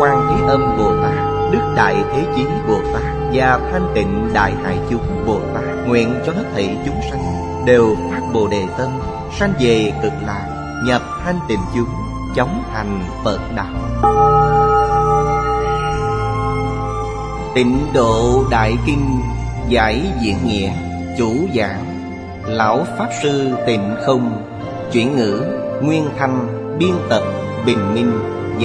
Quan Thế Âm Bồ Tát, Đức Đại Thế Chí Bồ Tát Và Thanh Tịnh Đại Hải Chúng Bồ Tát Nguyện cho hết thảy chúng sanh Đều phát Bồ Đề Tâm, Sanh về cực lạc, Nhập thanh tịnh chúng chóng thành Phật Đạo. Tịnh Độ Đại Kinh Giải Diện Nghĩa, Chủ giảng, Lão Pháp Sư Tịnh Không, Chuyển ngữ Nguyên Thanh, Biên tập, Bình Minh,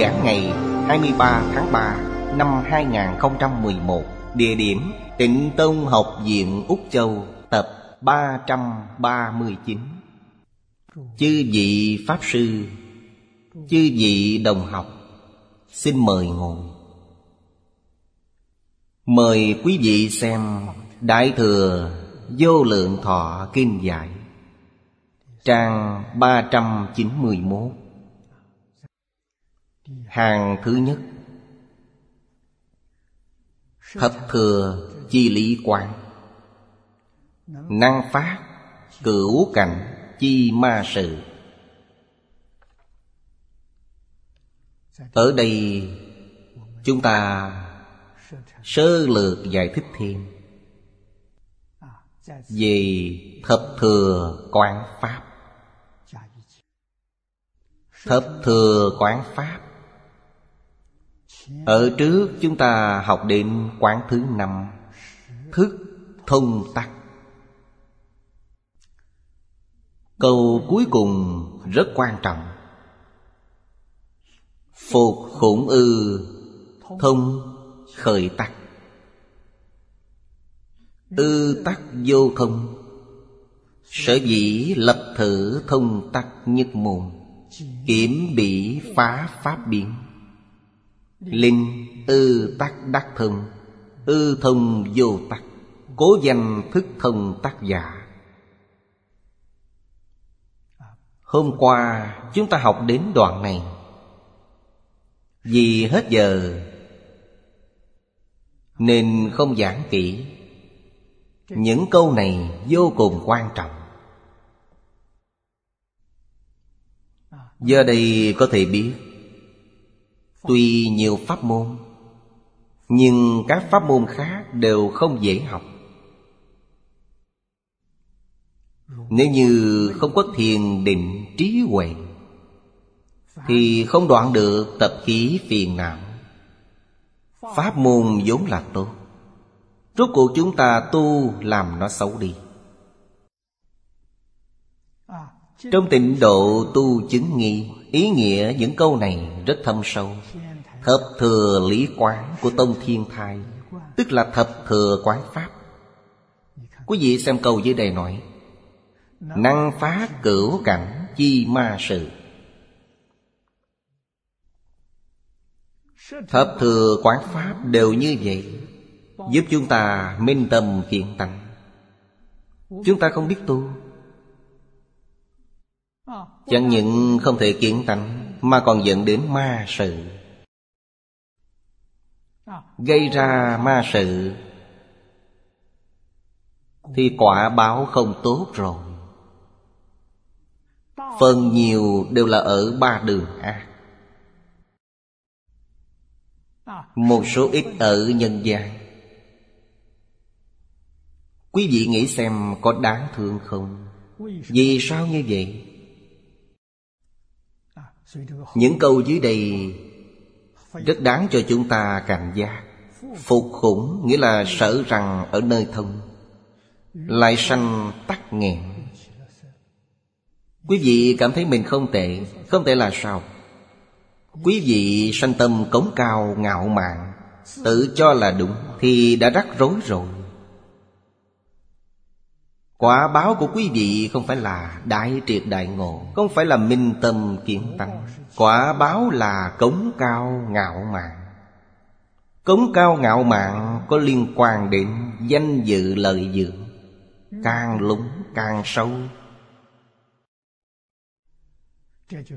Giảng ngày 23 tháng 3 năm 2011 Địa điểm Tịnh Tông Học viện Úc Châu, Tập 339 Chư vị Pháp Sư, Chư vị đồng học, Xin mời ngồi. Mời quý vị xem Đại Thừa Vô Lượng Thọ Kinh Giải Trang 391 Hàng thứ nhất. Thập thừa chi lý quán. Năng phát, cửu cảnh, chi ma sự. Ở đây, chúng ta sơ lược giải thích thêm Về thập thừa quán pháp. Thập thừa quán pháp ở trước chúng ta học đến quán thứ năm, Thức thông tắc. Câu cuối cùng rất quan trọng. Phục khủng ư, Thông khởi tắc. Ư tắc vô thông, Sở dĩ lập thử thông tắc nhất môn, Kiểm bị phá pháp biến. Dạ. Linh ư tắc đắc thông. Ư thông vô tắc. Cố danh thức thông tác giả. Hôm qua chúng ta học đến đoạn này. Vì hết giờ Nên không giảng kỹ. Những câu này vô cùng quan trọng. Giờ đây có thể biết Tuy nhiều pháp môn, Nhưng các pháp môn khác đều không dễ học. Nếu như không có thiền định trí huệ, Thì không đoạn được tập khí phiền não. Pháp môn vốn là tốt, Rốt cuộc chúng ta tu làm nó xấu đi. Trong tịnh độ tu chứng nghi Ý nghĩa những câu này rất thâm sâu. Thập thừa lý quán của Tông Thiên Thai, Tức là thập thừa quán Pháp. Quý vị xem câu dưới đây nói, Năng phá cửu cảnh chi ma sự. Thập thừa quán Pháp đều như vậy, Giúp chúng ta minh tâm kiện tánh. Chúng ta không biết tu Chẳng những không thể kiến tánh, Mà còn dẫn đến ma sự Gây ra ma sự, Thì quả báo không tốt rồi Phần nhiều đều là ở ba đường ác Một số ít ở nhân gian Quý vị nghĩ xem có đáng thương không? Vì sao như vậy? Những câu dưới đây Rất đáng cho chúng ta cảnh giác. Phục khủng nghĩa là sở rằng ở nơi thông Lại sanh tắc nghẹn. Quý vị cảm thấy mình không tệ Không tệ là sao? Quý vị sanh tâm cống cao ngạo mạn, Tự cho là đúng Thì đã rắc rối rồi. Quả báo của quý vị không phải là đại triệt đại ngộ, Không phải là minh tâm kiến tăng. Quả báo là cống cao ngạo mạn. Cống cao ngạo mạn có liên quan đến danh dự lợi dưỡng, Càng lúng càng sâu.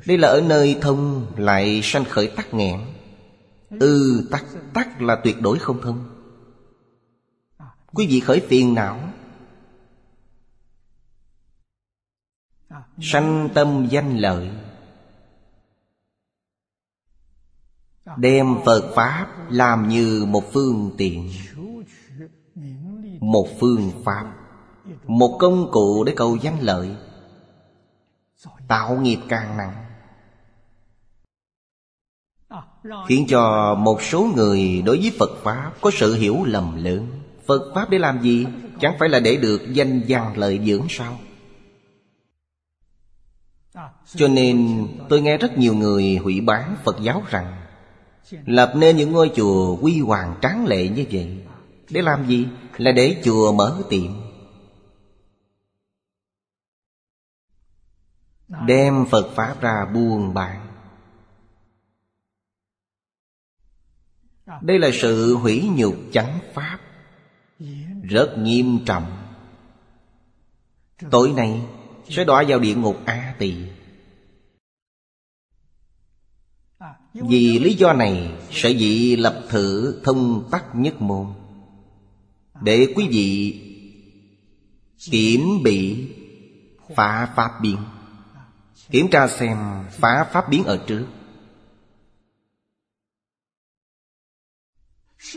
Đây là ở nơi thông lại sanh khởi tắc nghẹn ư tắc tắc là tuyệt đối không thông. Quý vị khởi phiền não Sanh tâm danh lợi Đem Phật Pháp làm như một phương tiện, Một phương Pháp, Một công cụ để cầu danh lợi, Tạo nghiệp càng nặng Khiến cho một số người đối với Phật Pháp có sự hiểu lầm lớn Phật Pháp để làm gì? Chẳng phải là để được danh văn lợi dưỡng sao? Cho nên tôi nghe rất nhiều người hủy bán Phật giáo rằng, Lập nên những ngôi chùa quy hoàng tráng lệ như vậy, Để làm gì? Là để chùa mở tiệm. Đem Phật Pháp ra buôn bán. Đây là sự hủy nhục chánh Pháp, Rất nghiêm trọng. Tối nay sẽ đọa vào địa ngục A Tỳ. Vì lý do này, Sở dĩ lập thử thông tắc nhất môn. Để quý vị Kiểm bị phá pháp biến. Kiểm tra xem phá pháp biến ở trước.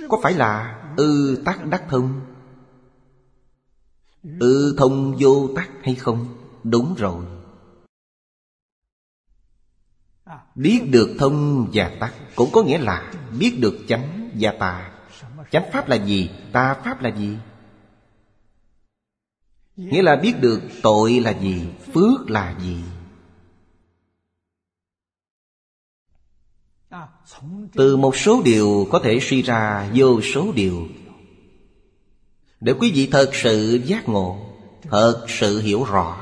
Có phải là ư tắc đắc thông? Ư thông vô tắc hay không? Đúng rồi Biết được thông và tắc Cũng có nghĩa là biết được chánh và tà Chánh pháp là gì? Tà pháp là gì? Nghĩa là biết được tội là gì, Phước là gì Từ một số điều có thể suy ra vô số điều Để quý vị thật sự giác ngộ, Thật sự hiểu rõ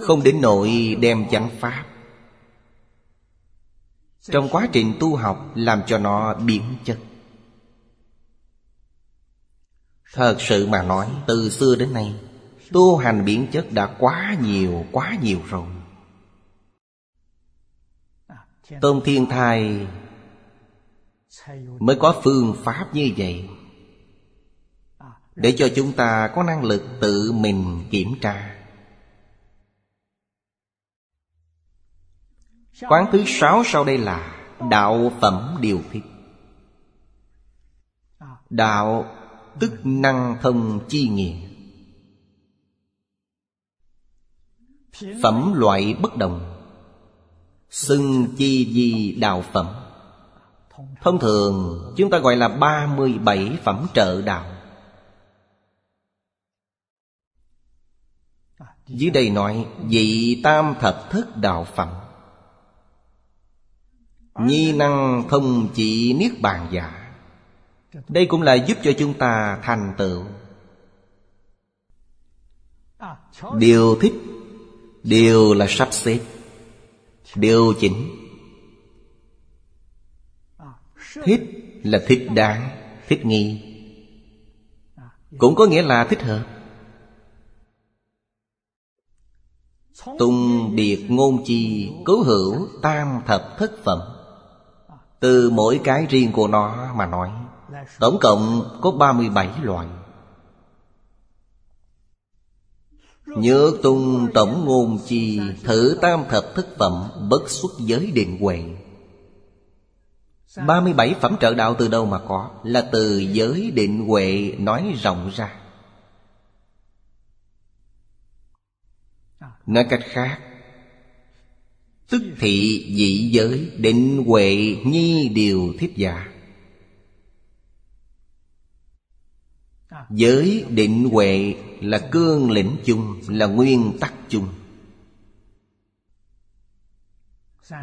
Không đến nội đem chánh pháp. Trong quá trình tu học Làm cho nó biến chất. Thật sự mà nói, Từ xưa đến nay, Tu hành biến chất đã quá nhiều Quá nhiều rồi. Tôn Thiên Thai Mới có phương pháp như vậy. Để cho chúng ta có năng lực tự mình kiểm tra. Quán thứ sáu sau đây là Đạo phẩm điều thiết Đạo tức năng thông chi nghĩa. Phẩm loại bất đồng. Xưng chi di đạo phẩm. Thông thường, chúng ta gọi là 37 phẩm trợ đạo. Dưới đây nói, Vị tam thập thức đạo phẩm. Nhi năng thông chỉ niết bàn giả. Đây cũng là giúp cho chúng ta thành tựu. Điều thích, Điều là sắp xếp, Điều chỉnh. Thích là thích đáng, Thích nghi. Cũng có nghĩa là thích hợp. Tung biệt ngôn chi, Cứu hữu tam thập thất phẩm. Từ mỗi cái riêng của nó mà nói, Tổng cộng có 37 loại. Nhớ tung tổng ngôn chi, Thử tam thập thức phẩm Bất xuất giới định huệ. 37 phẩm trợ đạo từ đâu mà có? Là từ giới định huệ nói rộng ra. Nói cách khác Tức thị dị giới định huệ nhi điều thiết giả. Giới định huệ là cương lĩnh chung Là nguyên tắc chung.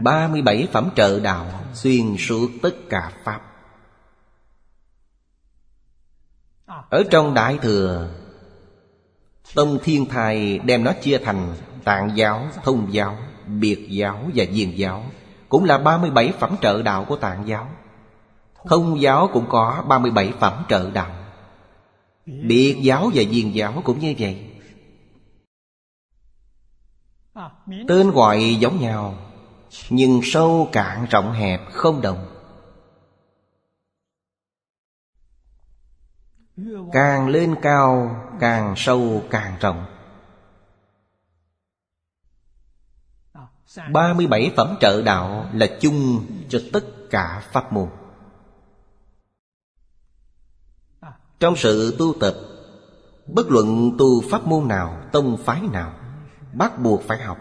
37 phẩm trợ đạo Xuyên suốt tất cả Pháp. Ở trong Đại Thừa Tông Thiên Thai đem nó chia thành Tạng giáo, Thông giáo, Biệt giáo và Diền giáo, Cũng là 37 phẩm trợ đạo của tạng giáo. Thông giáo cũng có 37 phẩm trợ đạo. Biệt giáo và diền giáo cũng như vậy. Tên gọi giống nhau, Nhưng sâu cạn rộng hẹp không đồng. Càng lên cao, càng sâu càng rộng. 37 phẩm trợ đạo là chung cho tất cả pháp môn. Trong sự tu tập Bất luận tu pháp môn nào, tông phái nào Bắt buộc phải học.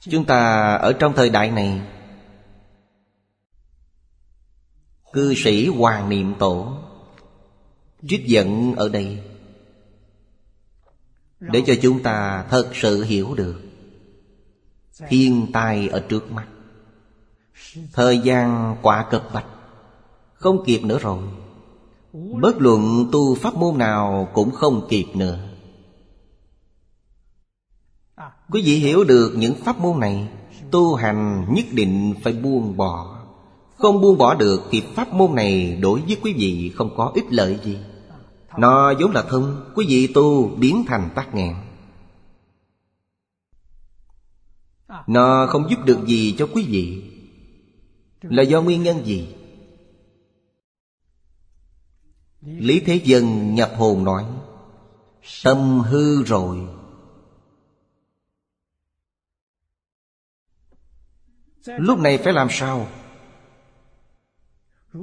Chúng ta ở trong thời đại này Cư sĩ Hoàng Niệm Tổ Trích dẫn ở đây. Để cho chúng ta thật sự hiểu được Thiên tai ở trước mắt. Thời gian quả cực bạch Không kịp nữa rồi. Bất luận tu pháp môn nào cũng không kịp nữa. Quý vị hiểu được những pháp môn này, Tu hành nhất định phải buông bỏ. Không buông bỏ được thì pháp môn này đối với quý vị không có ích lợi gì. Nó vốn là thông Quý vị tu biến thành tắc nghẹn Nó không giúp được gì cho quý vị Là do nguyên nhân gì? Lý Thế Dân nhập hồn nói, Tâm hư rồi Lúc này phải làm sao?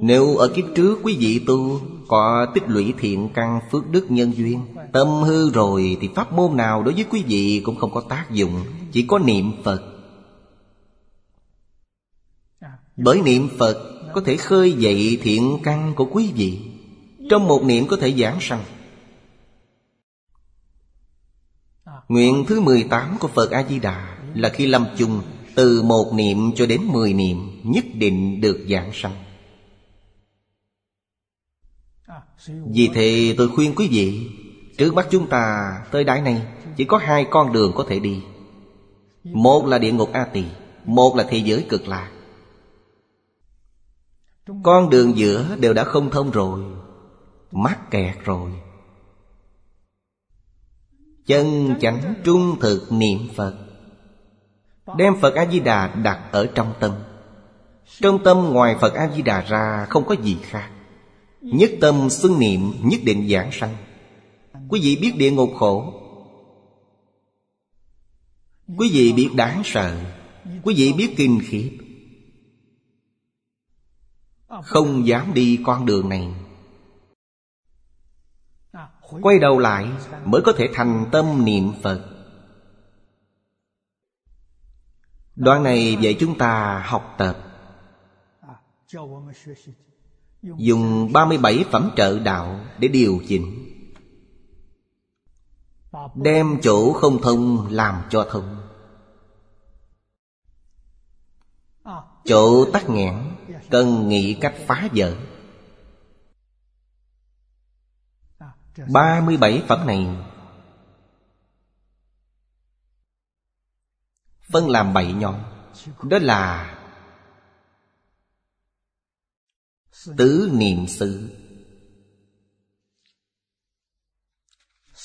Nếu ở kiếp trước quý vị tu, Có tích lũy thiện căn phước đức nhân duyên, Tâm hư rồi thì pháp môn nào đối với quý vị cũng không có tác dụng, Chỉ có niệm Phật. Bởi niệm Phật có thể khơi dậy thiện căn của quý vị. Trong một niệm có thể giảng sanh. Nguyện thứ 18 của Phật A-di-đà Là khi lâm chung, Từ một niệm cho đến mười niệm, Nhất định được giảng sanh. Vì thế tôi khuyên quý vị, Trước mắt chúng ta tới đại này, Chỉ có hai con đường có thể đi. Một là địa ngục A Tỳ, Một là thế giới cực lạc. Con đường giữa đều đã không thông rồi, Mắc kẹt rồi. Chân chánh trung thực niệm Phật, Đem Phật A-di-đà đặt ở trong tâm. Trong tâm ngoài Phật A-di-đà ra không có gì khác. Nhất tâm xưng niệm, nhất định giảng sanh. Quý vị biết địa ngục khổ. Quý vị biết đáng sợ. Quý vị biết kinh khiếp. Không dám đi con đường này. Quay đầu lại mới có thể thành tâm niệm Phật. Đoạn này dạy chúng ta học tập. Dùng 37 phẩm trợ đạo để điều chỉnh. Đem chỗ không thông làm cho thông. Chỗ tắc nghẽn, Cần nghĩ cách phá vỡ. 37 phẩm này Phân làm bảy nhóm. Đó là Tứ niệm xứ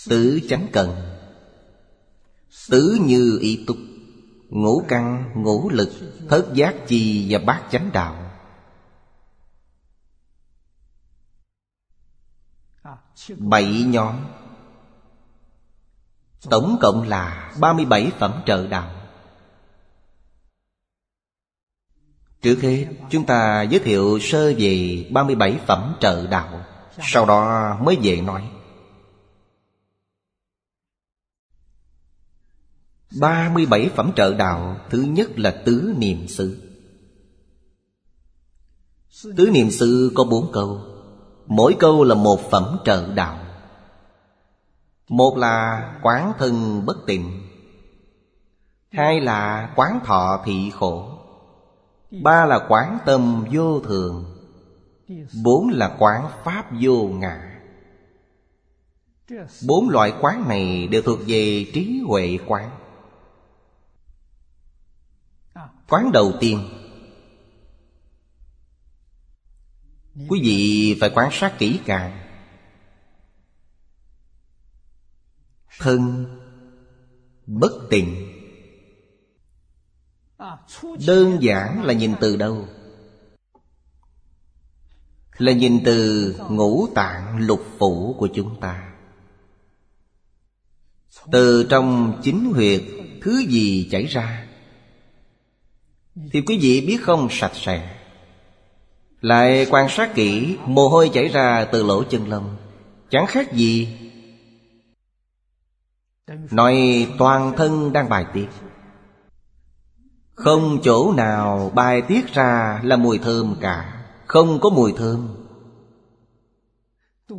Tứ chánh cần. Tứ như y túc Ngũ căn, ngũ lực Thất giác chi và bát chánh đạo. Bảy nhóm. Tổng cộng là 37 phẩm trợ đạo. Trước hết, chúng ta giới thiệu sơ về 37 phẩm trợ đạo. Sau đó mới về nói. 37 phẩm trợ đạo, Thứ nhất là tứ niệm xứ Tứ niệm xứ có bốn câu. Mỗi câu là một phẩm trợ đạo. Một là quán thân bất tịnh. Hai là quán thọ thị khổ. Ba là quán tâm vô thường, Bốn là quán pháp vô ngã. Bốn loại quán này đều thuộc về trí huệ quán. Quán đầu tiên. Quý vị phải quan sát kỹ càng. Thân, Bất tịnh. Đơn giản là nhìn từ đâu? Là nhìn từ ngũ tạng lục phủ của chúng ta. Từ trong chính huyệt, Thứ gì chảy ra? Thì quý vị biết không, sạch sẽ. Lại quan sát kỹ, Mồ hôi chảy ra từ lỗ chân lông. Chẳng khác gì. Nói toàn thân đang bài tiết. Không chỗ nào bài tiết ra là mùi thơm cả, Không có mùi thơm.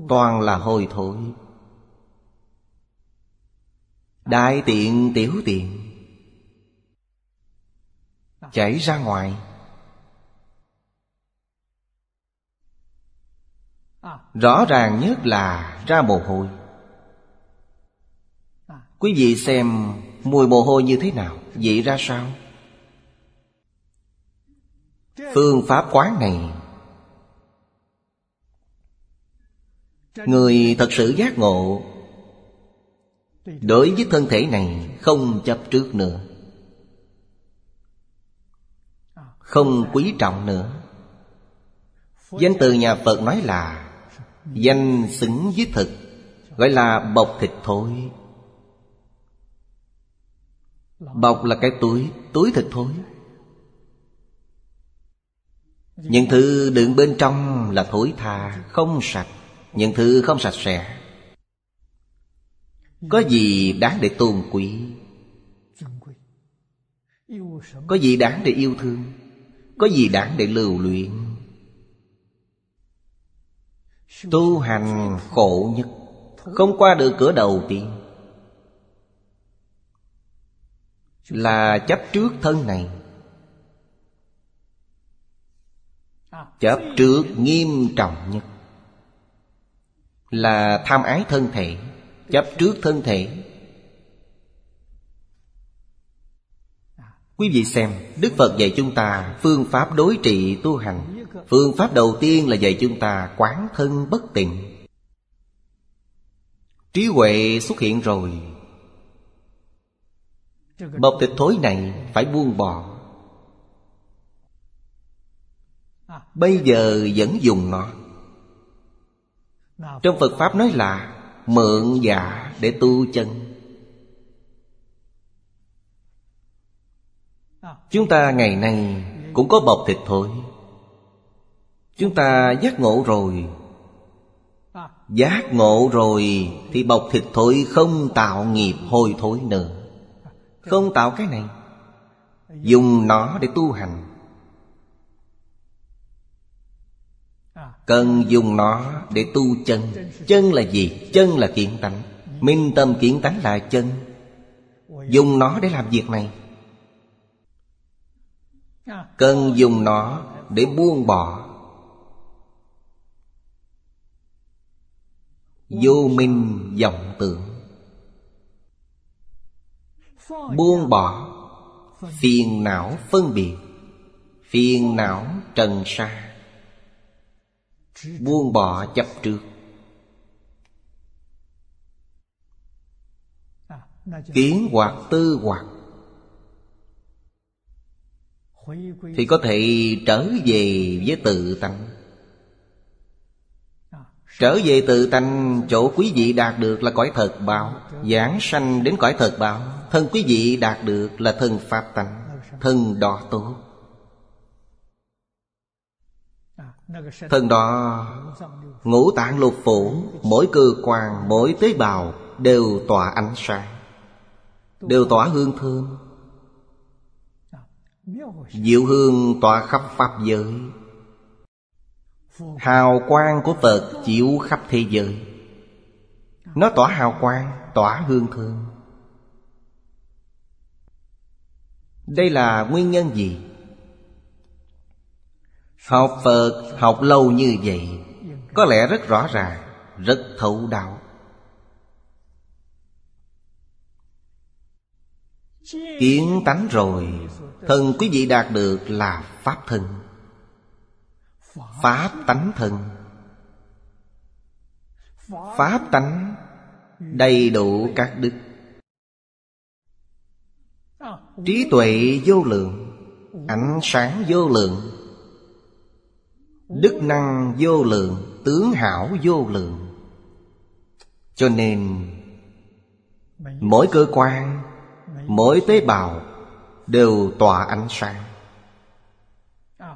Toàn là hôi thối. Đại tiện tiểu tiện. Chảy ra ngoài. Rõ ràng nhất là ra mồ hôi. Quý vị xem mùi mồ hôi như thế nào Vậy ra sao? Phương pháp quán này. Người thật sự giác ngộ. Đối với thân thể này Không chấp trước nữa. Không quý trọng nữa. Danh từ nhà Phật nói là Danh xứng với thực, Gọi là bọc thịt thối. Bọc là cái túi Túi thịt thối. Những thứ đựng bên trong là thối tha, Không sạch. Những thứ không sạch sẽ. Có gì đáng để tôn quý? Có gì đáng để yêu thương? Có gì đáng để lưu luyện Tu hành khổ nhất, Không qua được cửa đầu tiên. Là chấp trước thân này. Chấp trước nghiêm trọng nhất. Là tham ái thân thể Chấp trước thân thể. Quý vị xem, Đức Phật dạy chúng ta Phương pháp đối trị tu hành. Phương pháp đầu tiên là dạy chúng ta quán thân bất tịnh. Trí huệ xuất hiện rồi. Bọc tịch thối này phải buông bỏ. Bây giờ vẫn dùng nó. Trong Phật Pháp nói là Mượn giả để tu chân. Chúng ta ngày nay cũng có bọc thịt thối Chúng ta giác ngộ rồi. Giác ngộ rồi Thì bọc thịt thối không tạo nghiệp hôi thối nữa. Không tạo cái này. Dùng nó để tu hành. Cần dùng nó để tu chân. Chân là gì? Chân là kiện tánh. Minh tâm kiện tánh là chân. Dùng nó để làm việc này. Cần dùng nó để buông bỏ. Vô minh vọng tưởng. Buông bỏ. Phiền não phân biệt. Phiền não trần sa. Buông bỏ chấp trước. Kiến hoặc tư hoặc. Thì có thể trở về với tự tánh. Trở về tự tánh, chỗ quý vị đạt được là cõi thật báo. Giảng sanh đến cõi thật báo. Thân quý vị đạt được là thân pháp tánh. Thân đỏ tốt Thân đó Ngũ tạng lục phủ Mỗi cơ quan, mỗi tế bào Đều tỏa ánh sáng Đều tỏa hương thơm. Diệu hương tỏa khắp Pháp giới. Hào quang của Phật chiếu khắp thế giới. Nó tỏa hào quang, tỏa hương thơm. Đây là nguyên nhân gì? Học Phật, học lâu như vậy, Có lẽ rất rõ ràng, Rất thấu đạo Kiến tánh rồi, Thân quý vị đạt được là Pháp thân. Pháp tánh thân. Pháp tánh Đầy đủ các đức. Trí tuệ vô lượng, Ánh sáng vô lượng. Đức năng vô lượng, Tướng hảo vô lượng. Cho nên, Mỗi cơ quan, Mỗi tế bào Đều tỏa ánh sáng,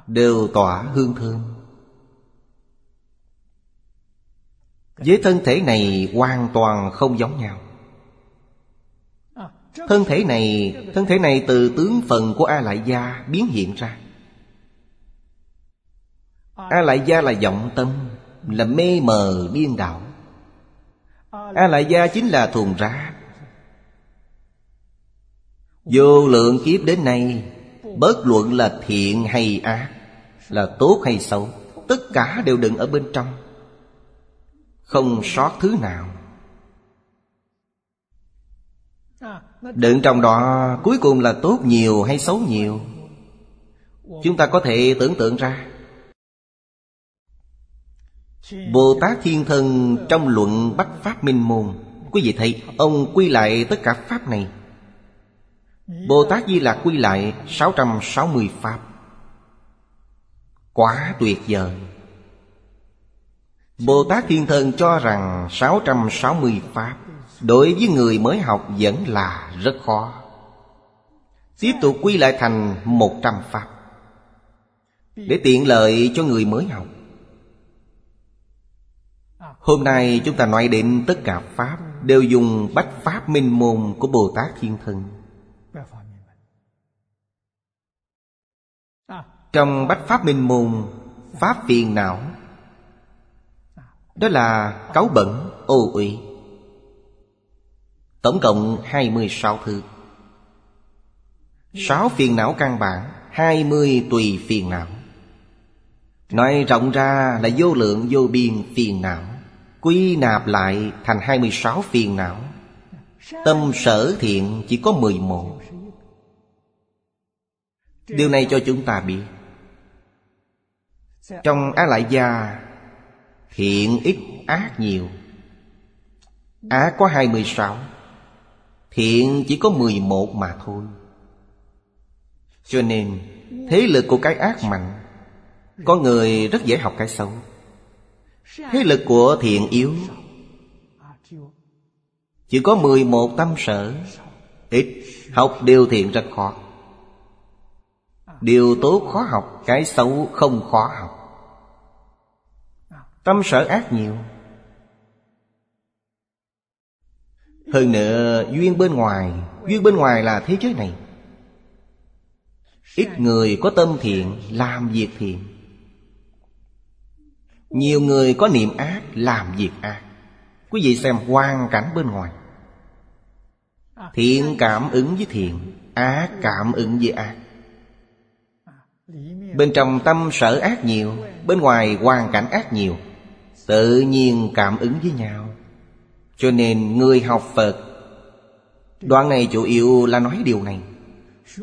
Đều tỏa hương thơm. Với thân thể này hoàn toàn không giống nhau. Thân thể này, Thân thể này từ tướng phần của A Lại Gia biến hiện ra. A Lại Gia là vọng tâm, Là mê mờ điên đảo A Lại Gia chính là thùng rác. Vô lượng kiếp đến nay Bất luận là thiện hay ác, Là tốt hay xấu, Tất cả đều đựng ở bên trong. Không sót thứ nào. Đựng trong đó cuối cùng là tốt nhiều hay xấu nhiều? Chúng ta có thể tưởng tượng ra Bồ Tát Thiên Thân trong luận Bách Pháp Minh Môn. Quý vị thấy, ông quy lại tất cả Pháp này. Bồ Tát Di Lạc quy lại 660 Pháp. Quá tuyệt vời. Bồ Tát Thiên Thân cho rằng 660 Pháp Đối với người mới học vẫn là rất khó. Tiếp tục quy lại thành 100 Pháp Để tiện lợi cho người mới học. Hôm nay chúng ta nói đến tất cả Pháp Đều dùng bách Pháp minh môn của Bồ Tát Thiên Thân Trong Bách Pháp Minh Môn Pháp phiền não Đó là cáu bẩn, ô uỷ, Tổng cộng 26 thứ. Sáu phiền não căn bản 20 tùy phiền não. Nói rộng ra là vô lượng vô biên phiền não. Quy nạp lại thành 26 phiền não. Tâm sở thiện chỉ có 11 Điều này cho chúng ta biết, Trong Á Lại Gia Thiện ít ác nhiều. Ác có 26 Thiện chỉ có 11 mà thôi. Cho nên, Thế lực của cái ác mạnh, Có người rất dễ học cái xấu. Thế lực của thiện yếu. Chỉ có 11 tâm sở, Ít Học điều thiện rất khó. Điều tốt khó học, Cái xấu không khó học. Tâm sở ác nhiều. Hơn nữa, duyên bên ngoài, Duyên bên ngoài là thế giới này. Ít người có tâm thiện, Làm việc thiện. Nhiều người có niệm ác, Làm việc ác. Quý vị xem hoàn cảnh bên ngoài. Thiện cảm ứng với thiện, Ác cảm ứng với ác. Bên trong tâm sở ác nhiều, Bên ngoài hoàn cảnh ác nhiều, Tự nhiên cảm ứng với nhau. Cho nên người học Phật, Đoạn này chủ yếu là nói điều này.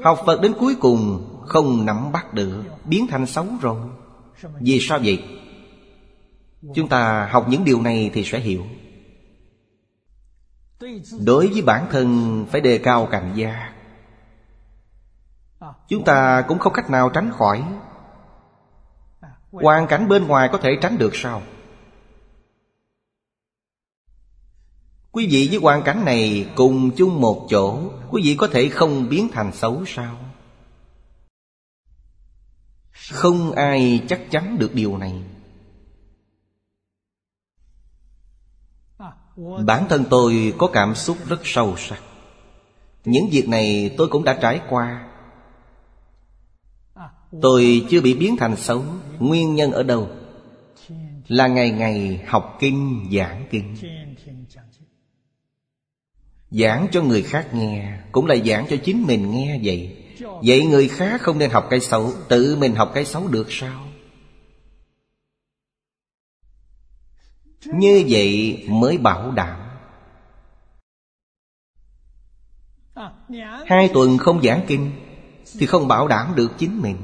Học Phật đến cuối cùng Không nắm bắt được, Biến thành xấu rồi. Vì sao vậy? Chúng ta học những điều này thì sẽ hiểu. Đối với bản thân, phải đề cao cảnh giác. Chúng ta cũng không cách nào tránh khỏi. Hoàn cảnh bên ngoài có thể tránh được sao? Quý vị với hoàn cảnh này cùng chung một chỗ, Quý vị có thể không biến thành xấu sao? Không ai chắc chắn được điều này. Bản thân tôi có cảm xúc rất sâu sắc. Những việc này tôi cũng đã trải qua. Tôi chưa bị biến thành xấu. Nguyên nhân ở đâu? Là ngày ngày học kinh, giảng kinh. Giảng cho người khác nghe, Cũng là giảng cho chính mình nghe vậy. Vậy người khác không nên học cái xấu, Tự mình học cái xấu được sao? Như vậy mới bảo đảm. Hai tuần không giảng kinh Thì không bảo đảm được chính mình.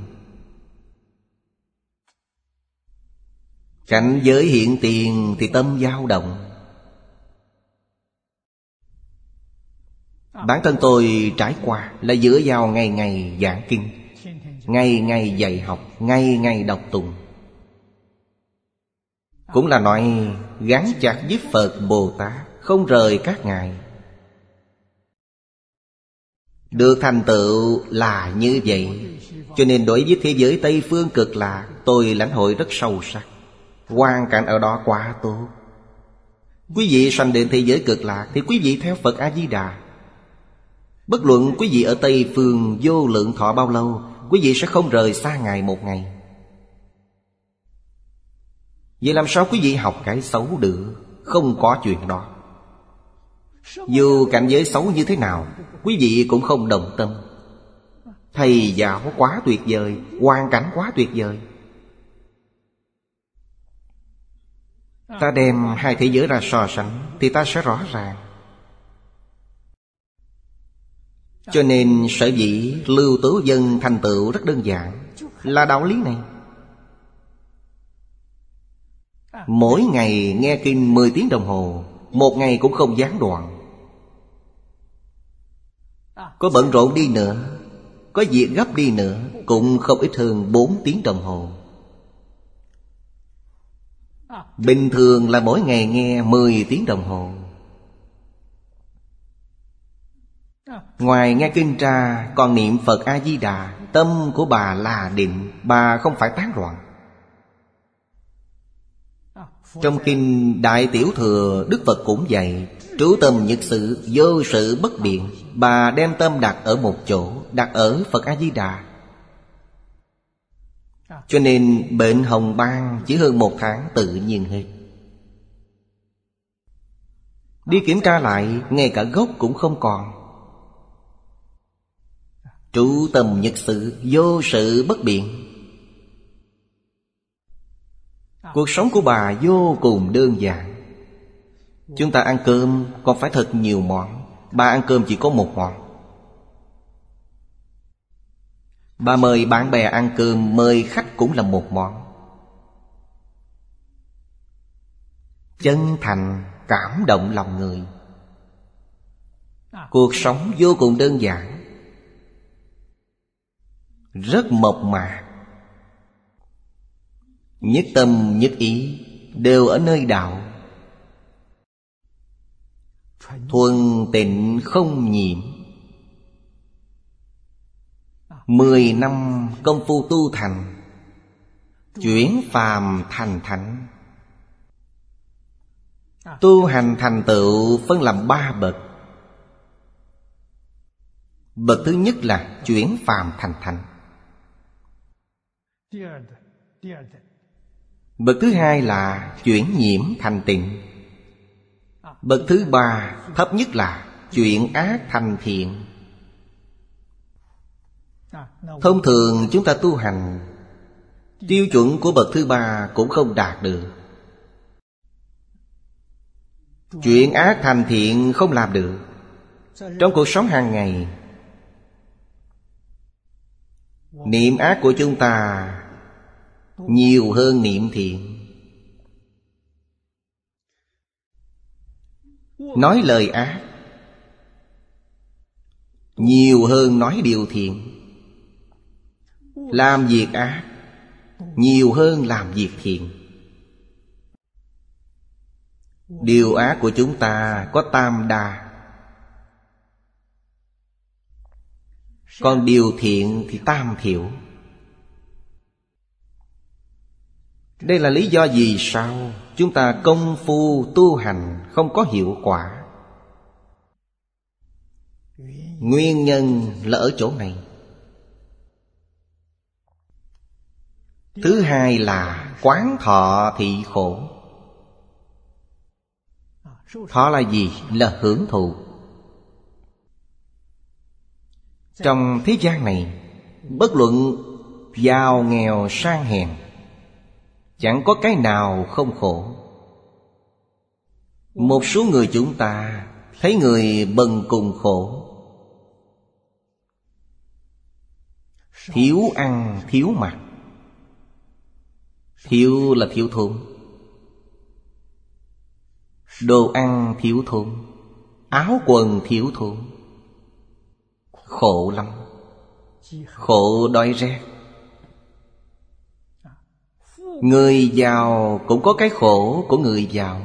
Cảnh giới hiện tiền thì tâm dao động. Bản thân tôi trải qua là dựa vào ngày ngày giảng kinh, Ngày ngày dạy học, Ngày ngày đọc tụng. Cũng là nói gắn chặt với Phật Bồ Tát, Không rời các ngài. Được thành tựu là như vậy. Cho nên đối với thế giới Tây Phương cực lạc, Tôi lãnh hội rất sâu sắc. Hoàn cảnh ở đó quá tốt. Quý vị sanh đến thế giới cực lạc Thì quý vị theo Phật A-di-đà. Bất luận quý vị ở Tây Phương vô lượng thọ bao lâu, Quý vị sẽ không rời xa Ngài một ngày. Vậy làm sao quý vị học cái xấu được? Không có chuyện đó. Dù cảnh giới xấu như thế nào, Quý vị cũng không đồng tâm. Thầy giáo quá tuyệt vời, Hoàn cảnh quá tuyệt vời. Ta đem hai thế giới ra so sánh Thì ta sẽ rõ ràng. Cho nên sở dĩ lưu tố dân thành tựu rất đơn giản Là đạo lý này. Mỗi ngày nghe kinh 10 tiếng đồng hồ, Một ngày cũng không gián đoạn. Có bận rộn đi nữa, Có việc gấp đi nữa, Cũng không ít hơn 4 tiếng đồng hồ. Bình thường là mỗi ngày nghe 10 tiếng đồng hồ. Ngoài nghe kinh ra, còn niệm Phật A-di-đà Tâm của bà là định, Bà không phải tán loạn. Trong kinh Đại Tiểu Thừa, Đức Phật cũng dạy, Trú tâm nhật sự, vô sự bất biện, Bà đem tâm đặt ở một chỗ, Đặt ở Phật A-di-đà. Cho nên bệnh hồng ban Chỉ hơn một tháng tự nhiên hết. Đi kiểm tra lại, Ngay cả gốc cũng không còn. Trú tâm nhật sự, Vô sự bất biện Cuộc sống của bà vô cùng đơn giản. Chúng ta ăn cơm còn phải thật nhiều món. Bà ăn cơm chỉ có một món. Bà mời bạn bè ăn cơm, Mời khách cũng là một món. Chân thành cảm động lòng người. Cuộc sống vô cùng đơn giản. Rất mộc mạc nhất tâm, nhất ý đều ở nơi đạo. Thuần tịnh không nhiễm. Mười năm công phu tu thành, chuyển phàm thành thánh. Tu hành thành tựu phân làm ba bậc. Bậc thứ nhất là chuyển phàm thành thánh. Bậc thứ hai là chuyển nhiễm thành tịnh. Bậc thứ ba, thấp nhất là chuyển ác thành thiện. Thông thường chúng ta tu hành, Tiêu chuẩn của bậc thứ ba cũng không đạt được. Chuyện ác thành thiện không làm được. Trong cuộc sống hàng ngày, Niệm ác của chúng ta nhiều hơn niệm thiện. Nói lời ác. Nhiều hơn nói điều thiện. Làm việc ác. Nhiều hơn làm việc thiện. Điều ác của chúng ta có tam đa. Còn điều thiện thì tam thiểu. Đây là lý do gì sao Chúng ta công phu tu hành không có hiệu quả. Nguyên nhân là ở chỗ này. Thứ hai là quán thọ thị khổ. Thọ là gì? Là hưởng thụ. Trong thế gian này, Bất luận giàu nghèo sang hèn Chẳng có cái nào không khổ. Một số người chúng ta Thấy người bần cùng khổ. Thiếu ăn, thiếu mặc. Thiếu là thiếu thốn. Đồ ăn thiếu thốn. Áo quần thiếu thốn. Khổ lắm. Khổ đói rét. Người giàu cũng có cái khổ của người giàu.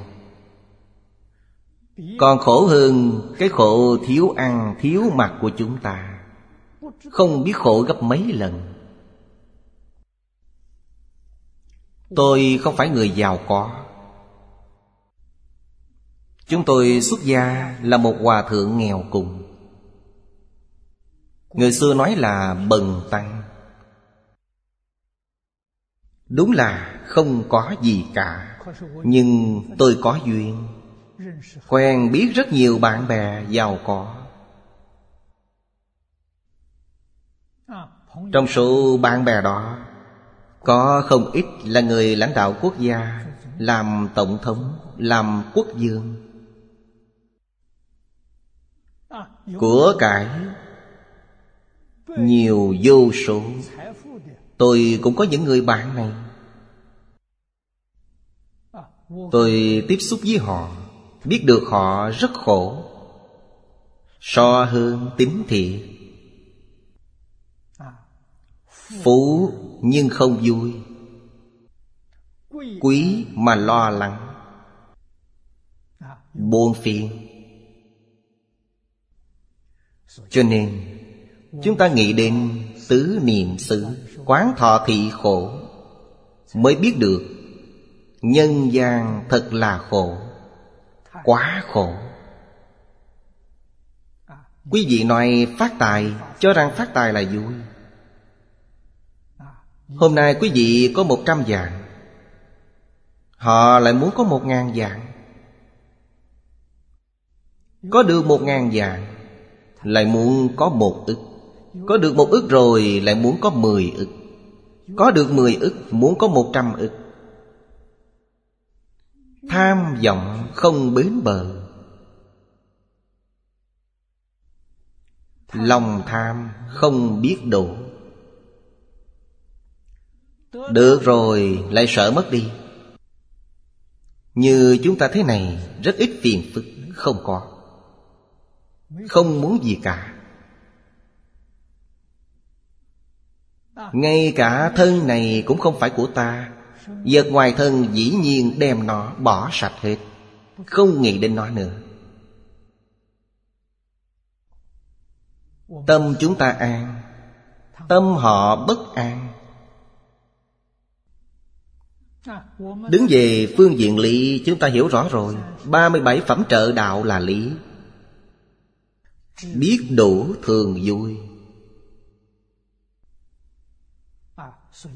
Còn khổ hơn, cái khổ thiếu ăn, thiếu mặc của chúng ta. Không biết khổ gấp mấy lần. Tôi không phải người giàu có. Chúng tôi xuất gia là một hòa thượng nghèo cùng. Người xưa nói là bần tăng. Đúng là không có gì cả. Nhưng tôi có duyên. Quen biết rất nhiều bạn bè giàu có. Trong số bạn bè đó, Có không ít là người lãnh đạo quốc gia, Làm tổng thống, Làm quốc vương. Của cải, Nhiều vô số. Tôi cũng có những người bạn này. Tôi tiếp xúc với họ, Biết được họ rất khổ. So hơn tính thiện Phú nhưng không vui. Quý mà lo lắng. Buồn phiền. Cho nên, Chúng ta nghĩ đến tứ niệm xứ. Quán thọ thị khổ Mới biết được Nhân gian thật là khổ, Quá khổ. Quý vị nói phát tài, Cho rằng phát tài là vui. Hôm nay quý vị có một trăm vạn, Họ lại muốn có một ngàn vạn. Có được một ngàn vạn, Lại muốn có một ức. Có được một ức rồi lại muốn có mười ức. Có được mười ức, muốn có một trăm ức. Tham vọng không bến bờ. Lòng tham không biết đủ Được rồi, lại sợ mất đi. Như chúng ta thế này, Rất ít phiền phức, Không có. Không muốn gì cả. Ngay cả thân này cũng không phải của ta. Vật ngoài thân dĩ nhiên đem nó bỏ sạch hết. Không nghĩ đến nó nữa. Tâm chúng ta an. Tâm họ bất an. Đứng về phương diện lý, chúng ta hiểu rõ rồi. 37 phẩm trợ đạo là lý. Biết đủ thường vui.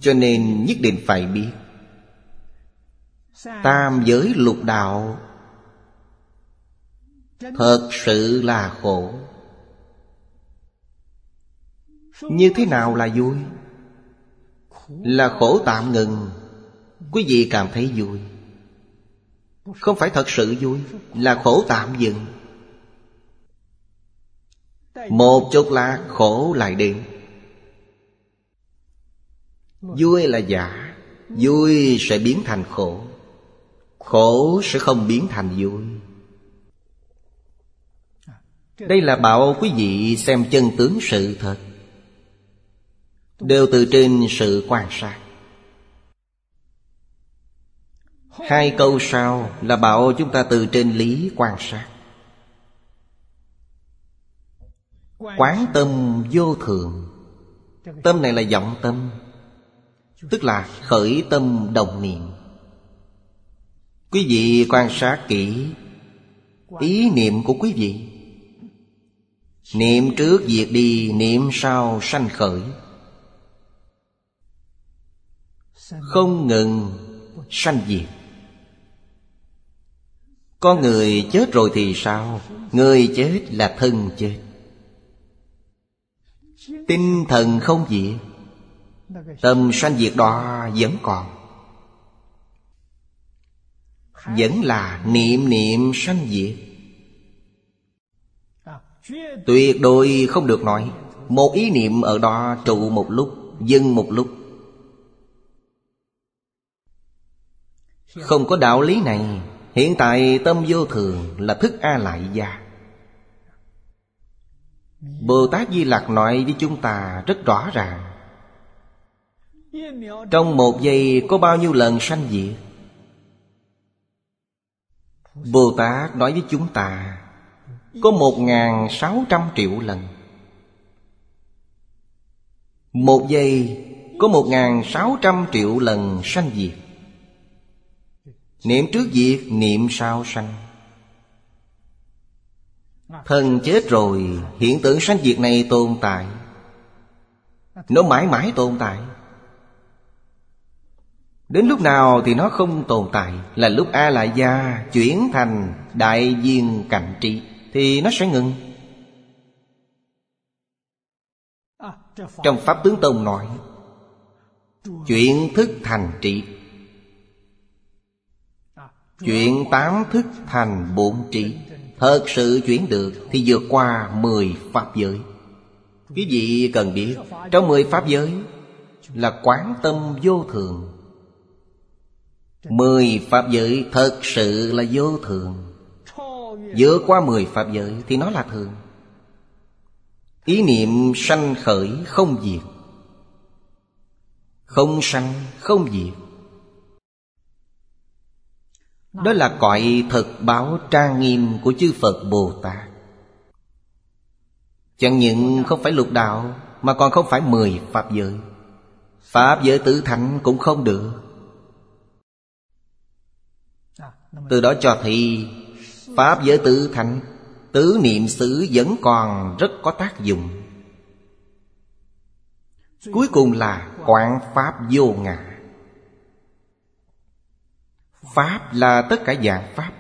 Cho nên nhất định phải biết. Tam giới lục đạo Thật sự là khổ. Như thế nào là vui? Là khổ tạm ngừng. Quý vị cảm thấy vui? Không phải thật sự vui, Là khổ tạm dừng. Một chút là khổ lại đến. Vui là giả, Vui sẽ biến thành khổ. Khổ sẽ không biến thành vui. Đây là bảo quý vị xem chân tướng sự thật. Đều từ trên sự quan sát. Hai câu sau là bảo chúng ta từ trên lý quan sát. Quán tâm vô thường. Tâm này là vọng tâm. Tức là khởi tâm đồng niệm. Quý vị quan sát kỹ Ý niệm của quý vị. Niệm trước diệt đi, Niệm sau sanh khởi. Không ngừng sanh diệt. Có người chết rồi thì sao? Người chết là thân chết. Tinh thần không diệt. Tâm sanh diệt đó vẫn còn. Vẫn là niệm niệm sanh diệt. Tuyệt đối không được nói, Một ý niệm ở đó trụ một lúc, Dừng một lúc. Không có đạo lý này, Hiện tại tâm vô thường là thức A lại gia Bồ Tát Di Lặc nói với chúng ta rất rõ ràng trong một giây có bao nhiêu lần sanh diệt? Bồ Tát nói với chúng ta Có một ngàn sáu trăm triệu lần. Một giây có một ngàn sáu trăm triệu lần sanh diệt. Niệm trước diệt, niệm sau sanh. Thân chết rồi Hiện tượng sanh diệt này tồn tại. Nó mãi mãi tồn tại. Đến lúc nào thì nó không tồn tại, Là lúc A lại gia chuyển thành đại viên cảnh trị Thì nó sẽ ngừng. Trong Pháp Tướng Tông nói, Chuyển thức thành trị Chuyển tám thức thành bổn trị Thật sự chuyển được Thì vượt qua mười Pháp giới. Quý vị cần biết, Trong mười Pháp giới Là quán tâm vô thường Mười Pháp giới thật sự là vô thường. Vượt qua mười Pháp giới Thì nó là thường. Ý niệm sanh khởi không diệt. Không sanh không diệt. Đó là cõi thực báo trang nghiêm của chư Phật Bồ Tát. Chẳng những không phải lục đạo, Mà còn không phải mười Pháp giới. Pháp giới tử thánh cũng không được. Từ đó cho thấy Pháp giới tứ thánh Tứ niệm xứ vẫn còn rất có tác dụng. Cuối cùng là quán Pháp vô ngã. Pháp là tất cả dạng Pháp.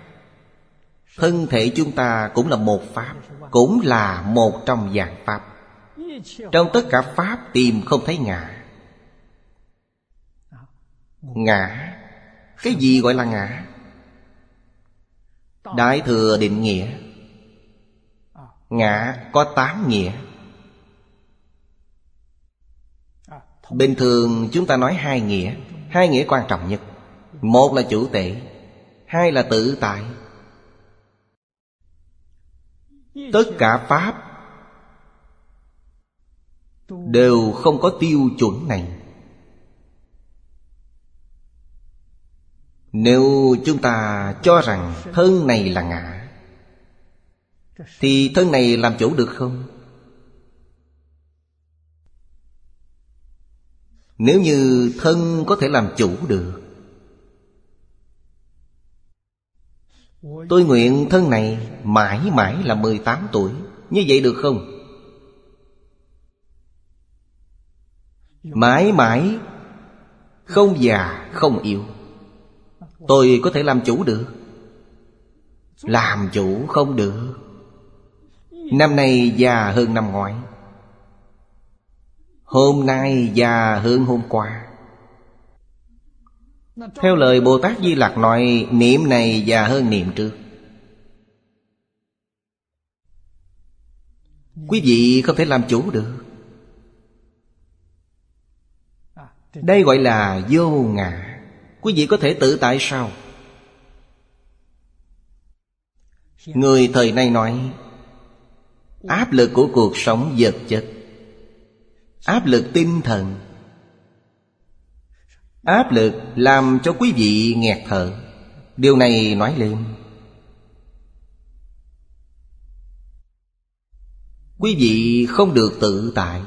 Thân thể chúng ta cũng là một Pháp, Cũng là một trong dạng Pháp. Trong tất cả Pháp tìm không thấy ngã. Ngã? Cái gì gọi là ngã? Đại thừa định nghĩa. Ngã có tám nghĩa. Bình thường chúng ta nói hai nghĩa. Hai nghĩa quan trọng nhất. Một là chủ tể, Hai là tự tại. Tất cả Pháp Đều không có tiêu chuẩn này. Nếu chúng ta cho rằng thân này là ngã, Thì thân này làm chủ được không? Nếu như thân có thể làm chủ được, Tôi nguyện thân này mãi mãi là 18 tuổi, Như vậy được không? Mãi mãi Không già, không yếu Tôi có thể làm chủ được. Làm chủ không được. Năm nay già hơn năm ngoái. Hôm nay già hơn hôm qua. Theo lời Bồ Tát Di Lặc nói, Niệm này già hơn niệm trước. Quý vị không thể làm chủ được. Đây gọi là vô ngã. Quý vị có thể tự tại sao? Người thời nay nói, Áp lực của cuộc sống vật chất, Áp lực tinh thần, Áp lực làm cho quý vị nghẹt thở. Điều này nói lên, Quý vị không được tự tại.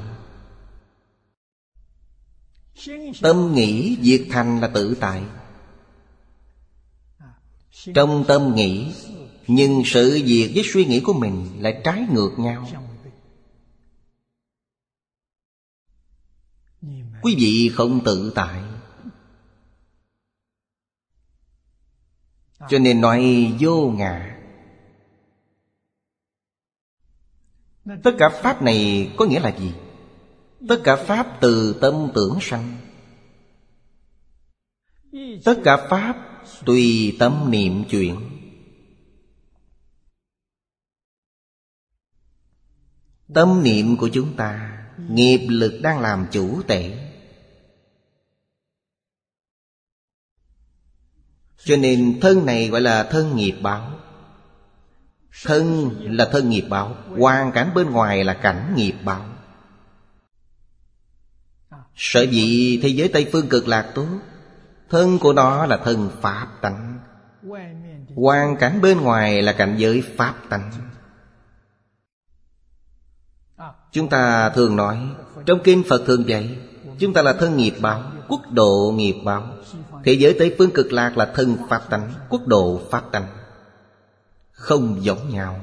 Tâm nghĩ diệt thành là tự tại. Trong tâm nghĩ, Nhưng sự việc với suy nghĩ của mình lại trái ngược nhau. Quý vị không tự tại. Cho nên nói vô ngã. Tất cả Pháp này có nghĩa là gì? Tất cả Pháp từ tâm tưởng sanh. Tất cả Pháp tùy tâm niệm chuyển Tâm niệm của chúng ta, Nghiệp lực đang làm chủ tể. Cho nên thân này gọi là thân nghiệp báo. Thân là thân nghiệp báo, Hoàn cảnh bên ngoài là cảnh nghiệp báo. Sở dĩ thế giới Tây Phương cực lạc tốt, Thân của nó là thân Pháp tánh. Hoàn cảnh bên ngoài là cảnh giới Pháp tánh. Chúng ta thường nói, Trong kinh Phật thường dạy, Chúng ta là thân nghiệp báo, Quốc độ nghiệp báo. Thế giới Tây Phương cực lạc là thân Pháp tánh, Quốc độ Pháp tánh. Không giống nhau.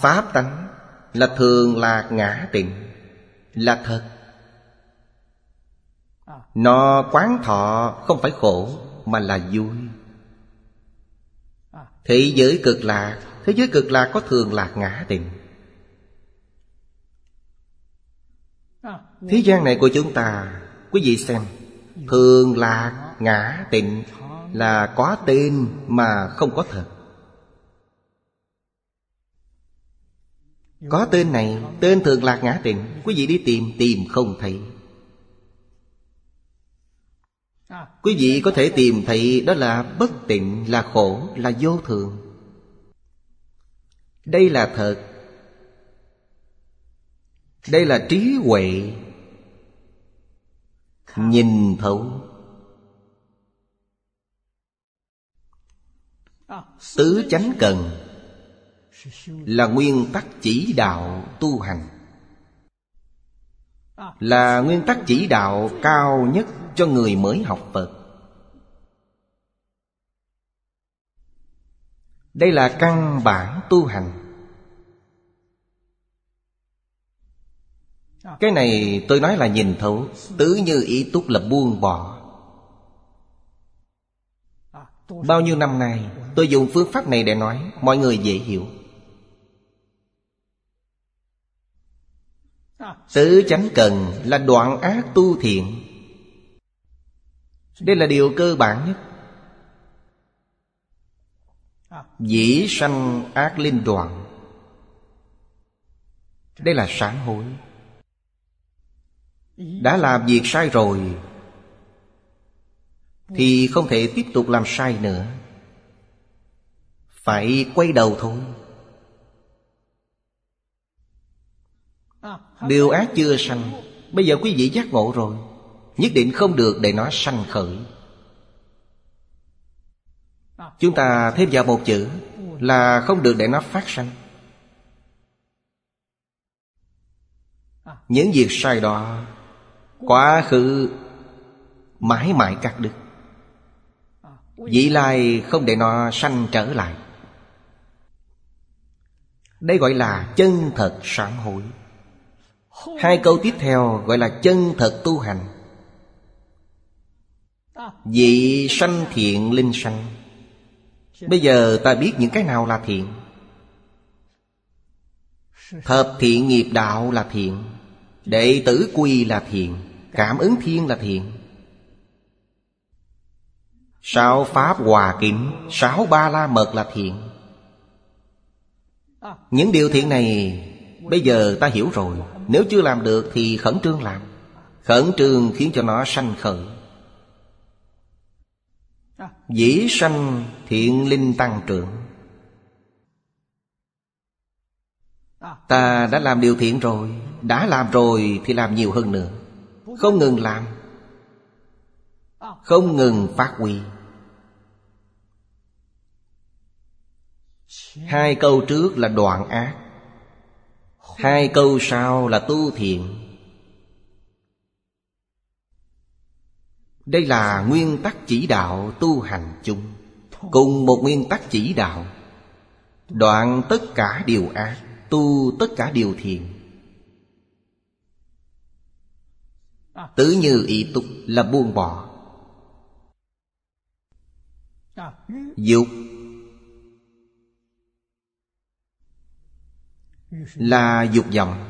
Pháp tánh là thường lạc ngã tịnh. Là thật. Nó quán thọ không phải khổ, Mà là vui. Thế giới cực lạc, Thế giới cực lạc có thường lạc ngã định. Thế gian này của chúng ta, Quý vị xem, Thường lạc ngã tịnh Là có tên mà không có thật. Có tên này, Tên thường lạc ngã tịnh. Quý vị đi tìm tìm không thấy. Quý vị có thể tìm thấy Đó là bất tịnh, Là khổ, Là vô thường. Đây là thật. Đây là trí huệ. Nhìn thấu. Tứ chánh cần. Là nguyên tắc chỉ đạo tu hành. Là nguyên tắc chỉ đạo cao nhất cho người mới học Phật. Đây là căn bản tu hành. Cái này tôi nói là nhìn thấu, Tứ như ý túc là buông bỏ. Bao nhiêu năm nay, Tôi dùng phương pháp này để nói, Mọi người dễ hiểu. Tứ chánh cần là đoạn ác tu thiện. Đây là điều cơ bản nhất. Dĩ sanh ác linh đoạn. Đây là sáng hối. Đã làm việc sai rồi, thì không thể tiếp tục làm sai nữa. Phải quay đầu thôi. Điều ác chưa sanh, bây giờ quý vị giác ngộ rồi. Nhất định không được để nó sanh khởi. Chúng ta thêm vào một chữ là không được để nó phát sanh. Những việc sai đó, Quá khứ mãi mãi cắt đứt. Vị lai không để nó sanh trở lại. Đây gọi là chân thật sáng hối. Hai câu tiếp theo gọi là chân thật tu hành. Vị sanh thiện linh sanh. Bây giờ ta biết những cái nào là thiện. Thập thiện nghiệp đạo là thiện. Đệ tử quy là thiện. Cảm ứng thiên là thiện. Sáu Pháp Hòa Kiểm Sáu Ba La Mật là thiện. Những điều thiện này Bây giờ ta hiểu rồi, Nếu chưa làm được thì khẩn trương làm. Khẩn trương khiến cho nó sanh khởi. Dĩ sanh thiện linh tăng trưởng. Ta đã làm điều thiện rồi, Đã làm rồi thì làm nhiều hơn nữa. Không ngừng làm. Không ngừng phát huy. Hai câu trước là đoạn ác. Hai câu sau là tu thiện Đây là nguyên tắc chỉ đạo tu hành chung, Cùng một nguyên tắc chỉ đạo. Đoạn tất cả điều ác, Tu tất cả điều thiện Tứ như ý tục là buông bỏ. Dục Là dục vọng.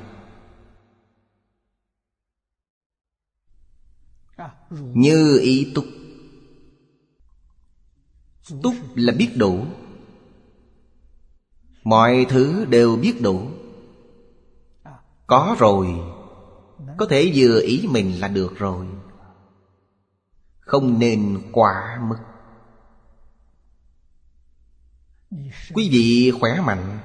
Như ý túc. Túc là biết đủ. Mọi thứ đều biết đủ. Có rồi. Có thể vừa ý mình là được rồi. Không nên quá mức. Quý vị khỏe mạnh.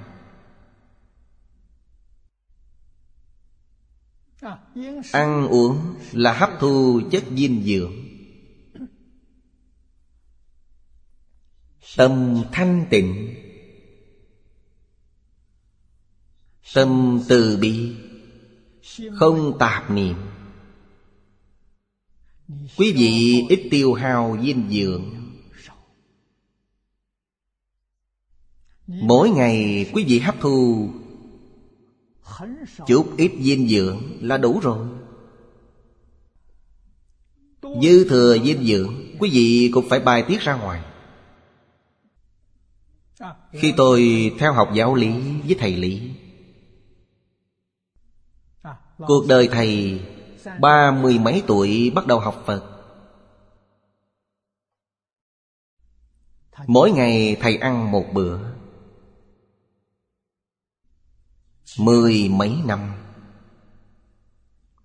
Ăn uống là hấp thu chất dinh dưỡng. Tâm thanh tịnh. Tâm từ bi. Không tạp niệm. Quý vị ít tiêu hao dinh dưỡng. Mỗi ngày quý vị hấp thu Chút ít dinh dưỡng là đủ rồi. Dư thừa dinh dưỡng, Quý vị cũng phải bài tiết ra ngoài. Khi tôi theo học giáo lý với thầy Lý, Cuộc đời thầy Ba mươi mấy tuổi bắt đầu học Phật. Mỗi ngày thầy ăn một bữa. Mười mấy năm.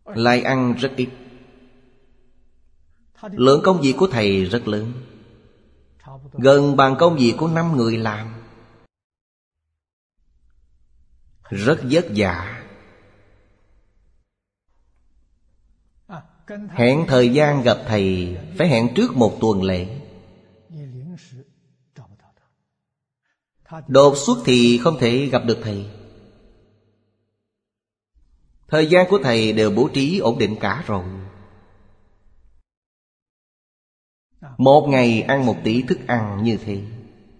Lại ăn rất ít. Lượng công việc của thầy rất lớn. Gần bằng công việc của năm người làm. Rất vất vả. Hẹn thời gian gặp thầy Phải hẹn trước một tuần lễ. Đột xuất thì không thể gặp được thầy. Thời gian của thầy đều bố trí ổn định cả rồi. Một ngày ăn một tỷ thức ăn như thế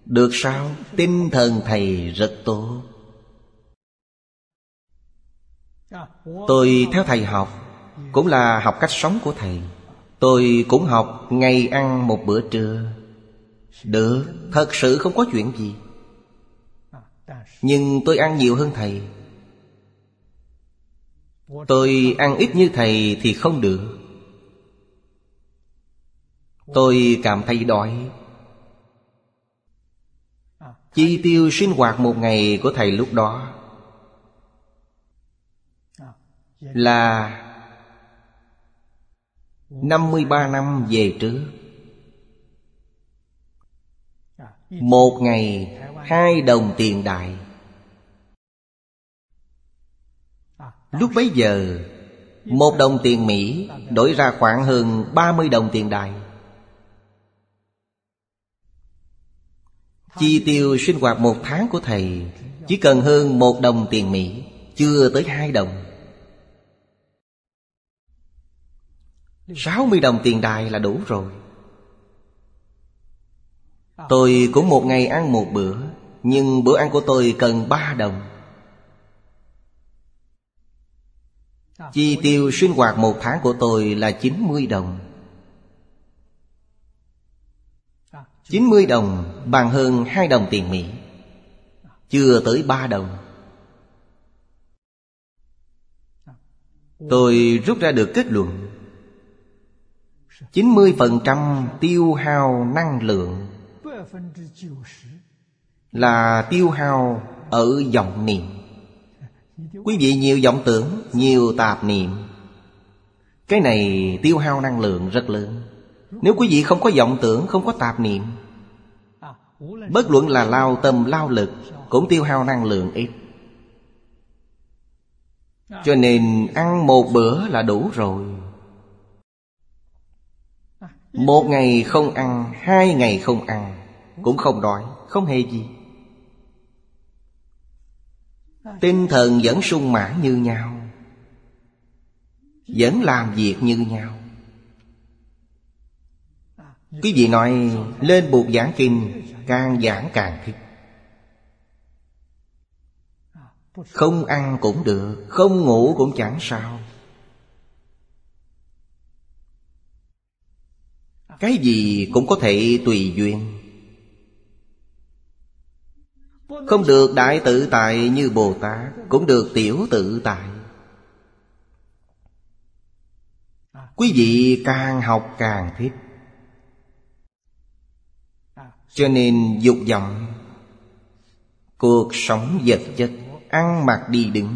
Được sao? Tinh thần thầy rất tốt. Tôi theo thầy học Cũng là học cách sống của thầy. Tôi cũng học ngày ăn một bữa trưa. Được, thật sự không có chuyện gì. Nhưng tôi ăn nhiều hơn thầy. Tôi ăn ít như thầy thì không được. Tôi cảm thấy đói. Chi tiêu sinh hoạt một ngày của thầy lúc đó Là 53 năm về trước. Một ngày, hai đồng tiền đại. Lúc bấy giờ, Một đồng tiền Mỹ Đổi ra khoảng hơn 30 đồng tiền đài. Chi tiêu sinh hoạt một tháng của thầy Chỉ cần hơn một đồng tiền Mỹ, Chưa tới hai đồng. 60 đồng tiền đài là đủ rồi. Tôi cũng một ngày ăn một bữa, Nhưng bữa ăn của tôi cần ba đồng. Chi tiêu sinh hoạt một tháng của tôi là 90 đồng. 90 đồng bằng hơn 2 đồng tiền Mỹ. Chưa tới 3 đồng. Tôi rút ra được kết luận. 90% tiêu hao năng lượng Là tiêu hao ở vọng niệm Quý vị nhiều vọng tưởng, Nhiều tạp niệm. Cái này tiêu hao năng lượng rất lớn. Nếu quý vị không có vọng tưởng, Không có tạp niệm, Bất luận là lao tâm, lao lực, Cũng tiêu hao năng lượng ít. Cho nên ăn một bữa là đủ rồi. Một ngày không ăn, Hai ngày không ăn, Cũng không đói, Không hề gì. Tinh thần vẫn sung mãn như nhau, Vẫn làm việc như nhau. Quý vị nói, lên buộc giảng kinh, Càng giảng càng thích. Không ăn cũng được, Không ngủ cũng chẳng sao. Cái gì cũng có thể tùy duyên. Không được đại tự tại như Bồ Tát, Cũng được tiểu tự tại. Quý vị càng học càng thích. Cho nên dục vọng, Cuộc sống vật chất, Ăn mặc đi đứng,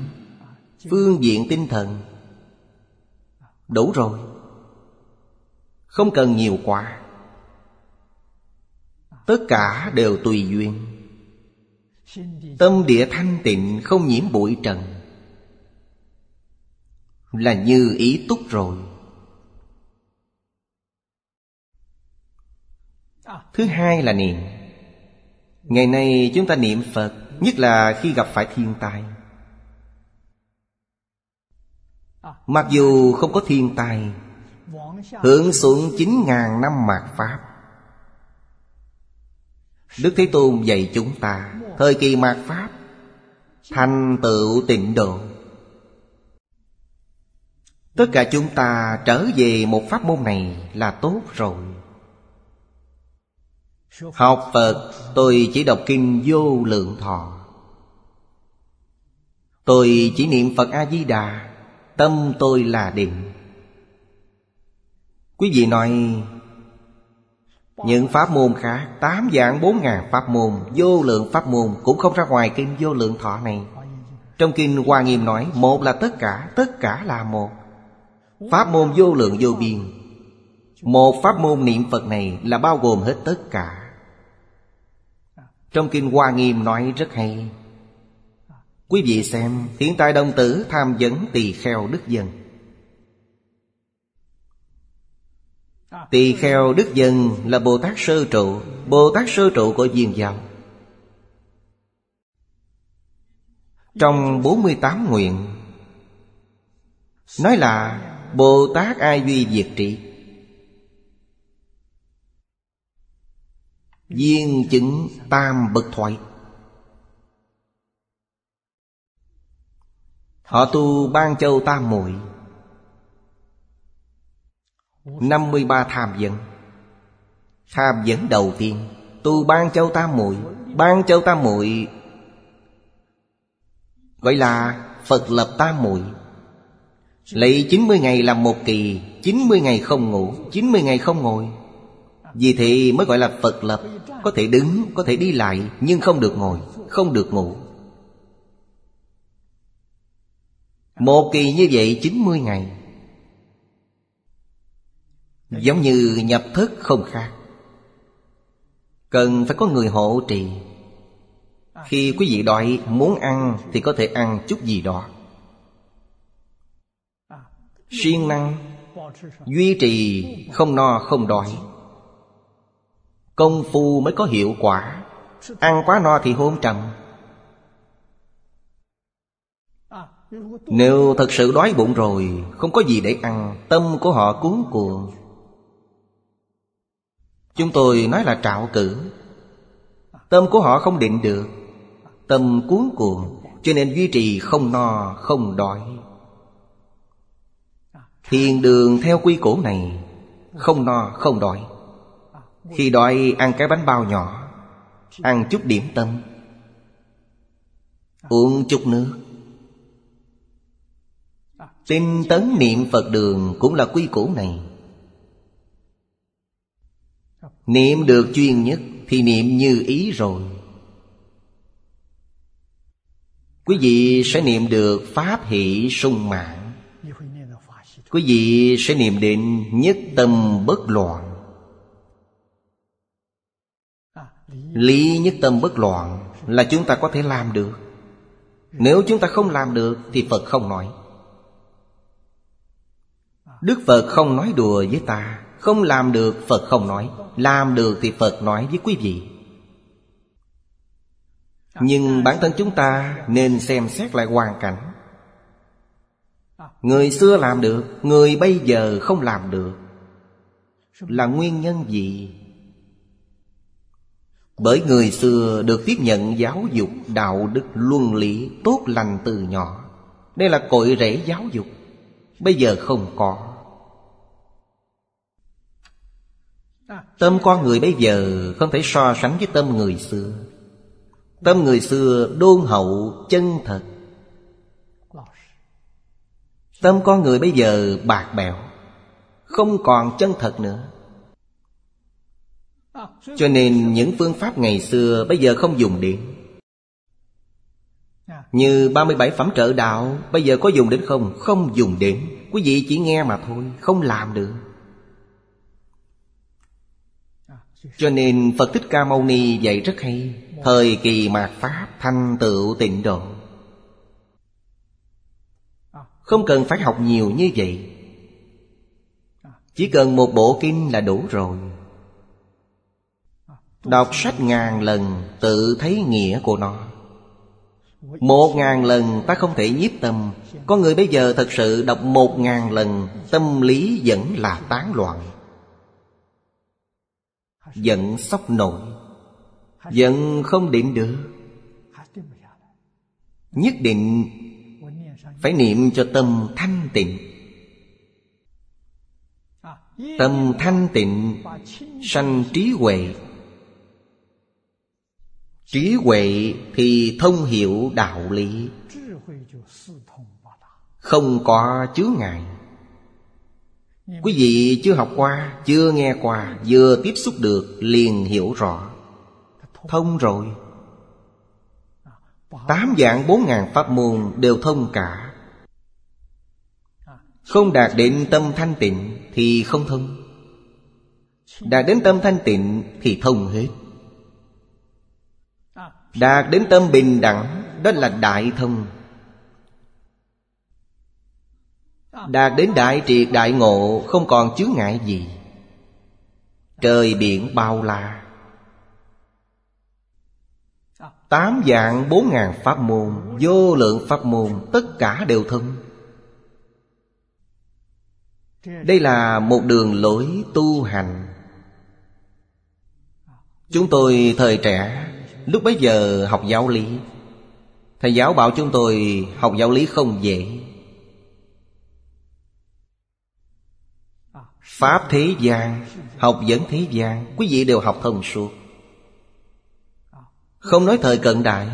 Phương diện tinh thần, Đủ rồi. Không cần nhiều quá. Tất cả đều tùy duyên. Tâm địa thanh tịnh, không nhiễm bụi trần. Là như ý túc rồi. Thứ hai là niệm. Ngày nay chúng ta niệm Phật, Nhất là khi gặp phải thiên tai. Mặc dù không có thiên tai, Hướng xuống chín ngàn năm mạt Pháp, Đức Thế Tôn dạy chúng ta Thời kỳ mạt Pháp, Thành tựu tịnh độ. Tất cả chúng ta trở về một pháp môn này là tốt rồi. Học Phật, tôi chỉ đọc kinh vô lượng thọ. Tôi chỉ niệm Phật A-di-đà, Tâm tôi là định. Quý vị nói những pháp môn khác, Tám dạng bốn ngàn pháp môn, Vô lượng pháp môn Cũng không ra ngoài kinh vô lượng thọ này. Trong kinh Hoa Nghiêm nói, Một là tất cả Tất cả là một. Pháp môn vô lượng vô biên. Một pháp môn niệm Phật này Là bao gồm hết tất cả. Trong kinh Hoa Nghiêm nói rất hay. Quý vị xem Hiện tại đồng tử tham vấn tỳ kheo đức dân. Tỳ kheo đức dân là Bồ Tát Sơ Trụ, Bồ Tát Sơ Trụ của viên giáo. Trong 48 nguyện, Nói là Bồ Tát Ai Duy Diệt Trị. Viên chứng tam bậc thoại Họ tu ban châu tam muội 53 tham dẫn Tham dẫn đầu tiên Tu ban châu tam muội Ban châu tam muội. Gọi là Phật lập tam muội. Lấy 90 ngày làm một kỳ 90 ngày không ngủ 90 ngày không ngồi. Vì thế mới gọi là Phật lập. Có thể đứng, có thể đi lại Nhưng không được ngồi, không được ngủ. Một kỳ như vậy 90 ngày. Giống như nhập thức không khác. Cần phải có người hộ trì. Khi quý vị đói muốn ăn Thì có thể ăn chút gì đó. Siêng năng, Duy trì, không no, không đói. Công phu mới có hiệu quả. Ăn quá no thì hôn trầm. Nếu thật sự đói bụng rồi, Không có gì để ăn, Tâm của họ cuốn cuồng. Chúng tôi nói là trạo cử. Tâm của họ không định được, Tâm cuốn cuồng, Cho nên duy trì không no, không đói. Thiền đường theo quy củ này, Không no, không đói. Khi đói, ăn cái bánh bao nhỏ, Ăn chút điểm tâm, Uống chút nước. Tinh tấn niệm Phật đường cũng là quy củ này. Niệm được chuyên nhất Thì niệm như ý rồi. Quý vị sẽ niệm được Pháp hỷ sung mãn. Quý vị sẽ niệm đến nhất tâm bất loạn. Lý nhất tâm bất loạn Là chúng ta có thể làm được. Nếu chúng ta không làm được Thì Phật không nói. Đức Phật không nói đùa với ta. Không làm được, Phật không nói. Làm được thì Phật nói với quý vị. Nhưng bản thân chúng ta nên xem xét lại hoàn cảnh. Người xưa làm được, Người bây giờ không làm được. Là nguyên nhân gì? Bởi người xưa được tiếp nhận giáo dục đạo đức luân lý tốt lành từ nhỏ. Đây là cội rễ giáo dục. Bây giờ không có. Tâm con người bây giờ không thể so sánh với tâm người xưa. Tâm người xưa đôn hậu chân thật. Tâm con người bây giờ bạc bẽo, Không còn chân thật nữa. Cho nên những phương pháp ngày xưa bây giờ không dùng đến. Như 37 phẩm trợ đạo, Bây giờ có dùng đến không? Không dùng đến. Quý vị chỉ nghe mà thôi, Không làm được. Cho nên Phật Thích Ca Mâu Ni dạy rất hay, Thời kỳ mạt Pháp thanh tựu tịnh độ. Không cần phải học nhiều như vậy. Chỉ cần một bộ kinh là đủ rồi. Đọc sách ngàn lần, tự thấy nghĩa của nó. Một ngàn lần ta không thể nhiếp tâm. Có người bây giờ thật sự đọc một ngàn lần, Tâm lý vẫn là tán loạn. Giận sốc nổi Giận không định được. Nhất định Phải niệm cho tâm thanh tịnh. Tâm thanh tịnh Sanh trí huệ. Trí huệ thì thông hiểu đạo lý. Không có chướng ngại. Quý vị chưa học qua, chưa nghe qua Vừa tiếp xúc được liền hiểu rõ. Thông rồi. Tám dạng bốn ngàn pháp môn đều thông cả. Không đạt đến tâm thanh tịnh thì không thông. Đạt đến tâm thanh tịnh thì thông hết. Đạt đến tâm bình đẳng Đó là đại thông Đạt đến đại triệt đại ngộ, Không còn chướng ngại gì. Trời biển bao la. Tám dạng bốn ngàn pháp môn, Vô lượng pháp môn, Tất cả đều thông Đây là một đường lối tu hành. Chúng tôi thời trẻ, Lúc bấy giờ học giáo lý. Thầy giáo bảo chúng tôi học giáo lý không dễ. Pháp thế gian, Học dẫn thế gian, Quý vị đều học thông suốt. Không nói thời cận đại,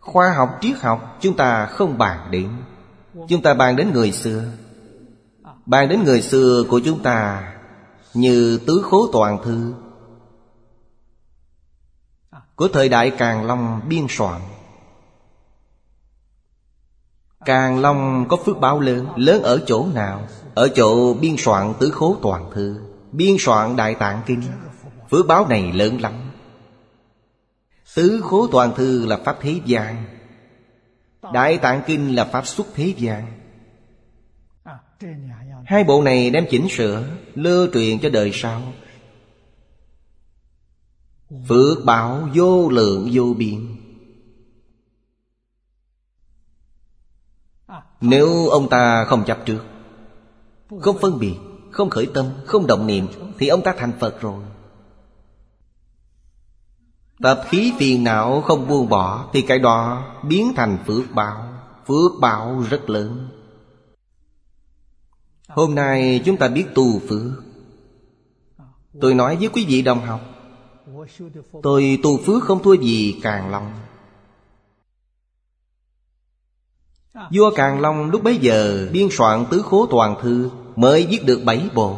Khoa học triết học Chúng ta không bàn đến. Chúng ta bàn đến người xưa. Bàn đến người xưa của chúng ta Như tứ khố toàn thư. Của thời đại Càng Long biên soạn Càng Long có phước báo lớn Lớn ở chỗ nào? Ở chỗ biên soạn tứ khố toàn thư, Biên soạn Đại Tạng Kinh. Phước báo này lớn lắm. Tứ khố toàn thư là Pháp thế gian. Đại Tạng Kinh là Pháp xuất thế gian. Hai bộ này đem chỉnh sửa Lưu truyền cho đời sau. Phước báo vô lượng vô biên. Nếu ông ta không chấp trước, Không phân biệt, Không khởi tâm, Không động niệm, Thì ông ta thành Phật rồi. Tập khí phiền não không buông bỏ, Thì cái đó biến thành phước báo. Phước báo rất lớn. Hôm nay chúng ta biết tu phước. Tôi nói với quý vị đồng học, Tôi tu phước không thua gì Càng Long Vua Càng Long lúc bấy giờ biên soạn tứ khố toàn thư Mới viết được bảy bộ.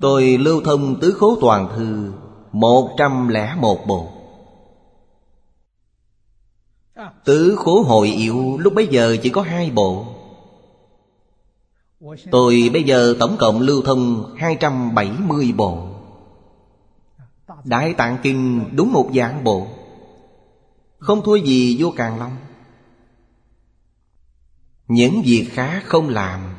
Tôi lưu thông tứ khố toàn thư Một trăm lẻ một bộ. Tứ khố hội yếu lúc bấy giờ chỉ có hai bộ. Tôi bây giờ tổng cộng lưu thông 270 bộ. Đại Tạng Kinh đúng một dạng bộ. Không thua gì vô Càng Long. Những việc khác không làm,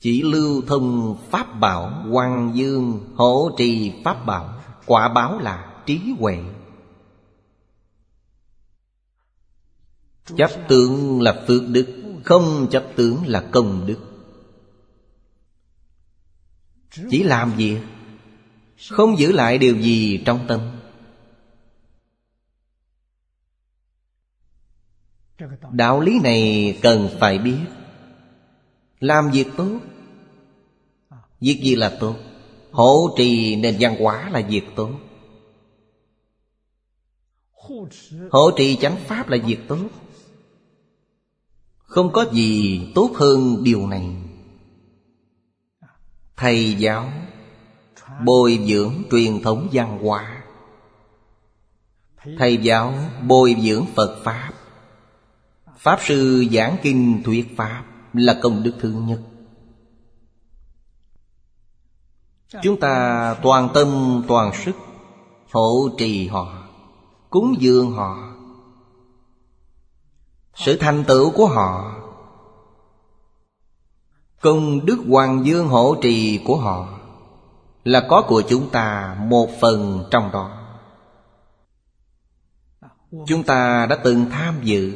Chỉ lưu thông Pháp Bảo Hoàng Dương hỗ trì Pháp Bảo, Quả báo là trí huệ. Chấp tướng là phước đức, Không chấp tướng là công đức. Chỉ làm việc, Không giữ lại điều gì trong tâm. Đạo lý này cần phải biết. Làm việc tốt. Việc gì là tốt? Hỗ trì nền văn hóa là việc tốt. Hỗ trì chánh pháp là việc tốt. Không có gì tốt hơn điều này. Thầy giáo Bồi dưỡng truyền thống văn hóa. Thầy giáo bồi dưỡng Phật Pháp. Pháp sư giảng kinh thuyết Pháp Là công đức thứ nhất. Chúng ta toàn tâm, toàn sức Hộ trì họ, Cúng dường họ. Sự thành tựu của họ, Công đức Hoàng Dương hộ trì của họ Là có của chúng ta một phần trong đó. Chúng ta đã từng tham dự